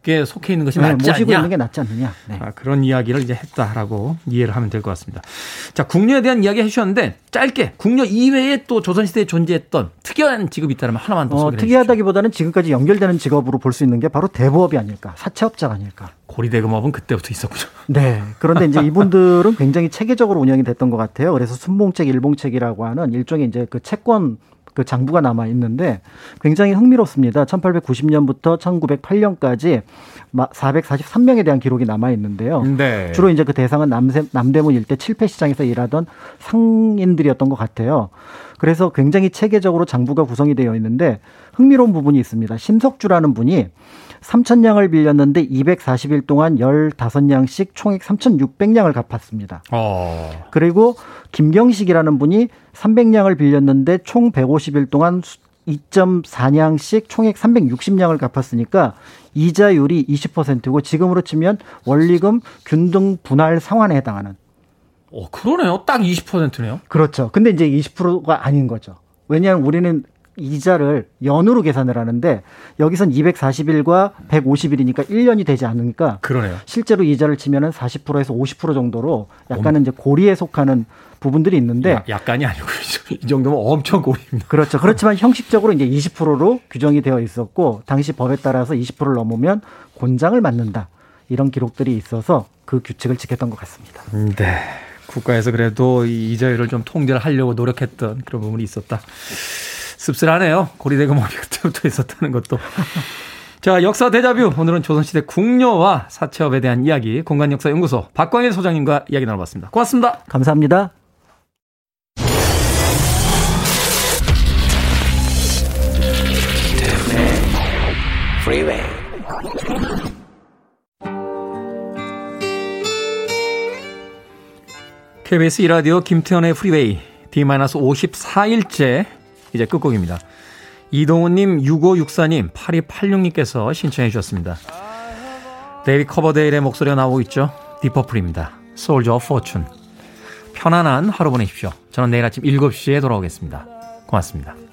[SPEAKER 1] 게 속해 있는 것이
[SPEAKER 4] 네,
[SPEAKER 1] 낫지
[SPEAKER 4] 모시고
[SPEAKER 1] 않냐.
[SPEAKER 4] 있는 게 낫지 않느냐. 네.
[SPEAKER 1] 아, 그런 이야기를 이제 했다라고 이해를 하면 될 것 같습니다. 자, 궁녀에 대한 이야기 해주셨는데 짧게 궁녀 이외에 또 조선시대에 존재했던 특이한 직업이 있다면 하나만 더
[SPEAKER 4] 어,
[SPEAKER 1] 소개해 주시죠.
[SPEAKER 4] 특이하다기보다는 지금까지 연결되는 직업으로 볼 수 있는 게 바로 대부업이 아닐까, 사채업자가 아닐까.
[SPEAKER 1] 고리대금업은 그때부터 있었군요.
[SPEAKER 4] 네. 그런데 이제 이분들은 굉장히 체계적으로 운영이 됐던 것 같아요. 그래서 순봉책, 일봉책이라고 하는 일종의 이제 그 채권 그 장부가 남아 있는데 굉장히 흥미롭습니다. 1890년부터 1908년까지 443명에 대한 기록이 남아 있는데요.
[SPEAKER 1] 네.
[SPEAKER 4] 주로 이제 그 대상은 남세, 남대문 일대 칠패 시장에서 일하던 상인들이었던 것 같아요. 그래서 굉장히 체계적으로 장부가 구성이 되어 있는데 흥미로운 부분이 있습니다. 심석주라는 분이 3천냥을 빌렸는데 240일 동안 15냥씩 총액 3,600냥을 갚았습니다.
[SPEAKER 1] 어.
[SPEAKER 4] 그리고 김경식이라는 분이 300냥을 빌렸는데 총 150일 동안 2.4냥씩 총액 360냥을 갚았으니까 이자율이 20%고 지금으로 치면 원리금 균등 분할 상환에 해당하는
[SPEAKER 1] 어, 그러네요. 딱 20%네요.
[SPEAKER 4] 그렇죠. 근데 이제 20%가 아닌 거죠. 왜냐하면 우리는 이자를 연으로 계산을 하는데 여기선 240일과 150일이니까 1년이 되지 않으니까
[SPEAKER 1] 그러네요.
[SPEAKER 4] 실제로 이자를 치면은 40%에서 50% 정도로 약간은 이제 고리에 속하는 부분들이 있는데
[SPEAKER 1] 야, 약간이 아니고 이 정도면 엄청 고립니다.
[SPEAKER 4] 그렇죠. 그렇지만 형식적으로 이제 20%로 규정이 되어 있었고 당시 법에 따라서 20%를 넘으면 곤장을 맞는다. 이런 기록들이 있어서 그 규칙을 지켰던 것 같습니다.
[SPEAKER 1] 네. 국가에서 그래도 이 이자율을 좀 통제를 하려고 노력했던 그런 부분이 있었다. 씁쓸하네요. 고리대금업이 그때부터 있었다는 것도. 자, 역사 대자뷰. 오늘은 조선시대 궁녀와 사채업에 대한 이야기, 공간역사연구소 박광일 소장님과 이야기 나눠봤습니다. 고맙습니다.
[SPEAKER 4] 감사합니다.
[SPEAKER 1] KBS 이라디오 김태현의 프리웨이 D-54일째 이제 끝곡입니다. 이동훈님, 6564님, 8286님께서 신청해 주셨습니다. 데이빗 커버데일의 목소리가 나오고 있죠. 딥 퍼플입니다. Of Fortune. 편안한 하루 보내십시오. 저는 내일 아침 7시에 돌아오겠습니다. 고맙습니다.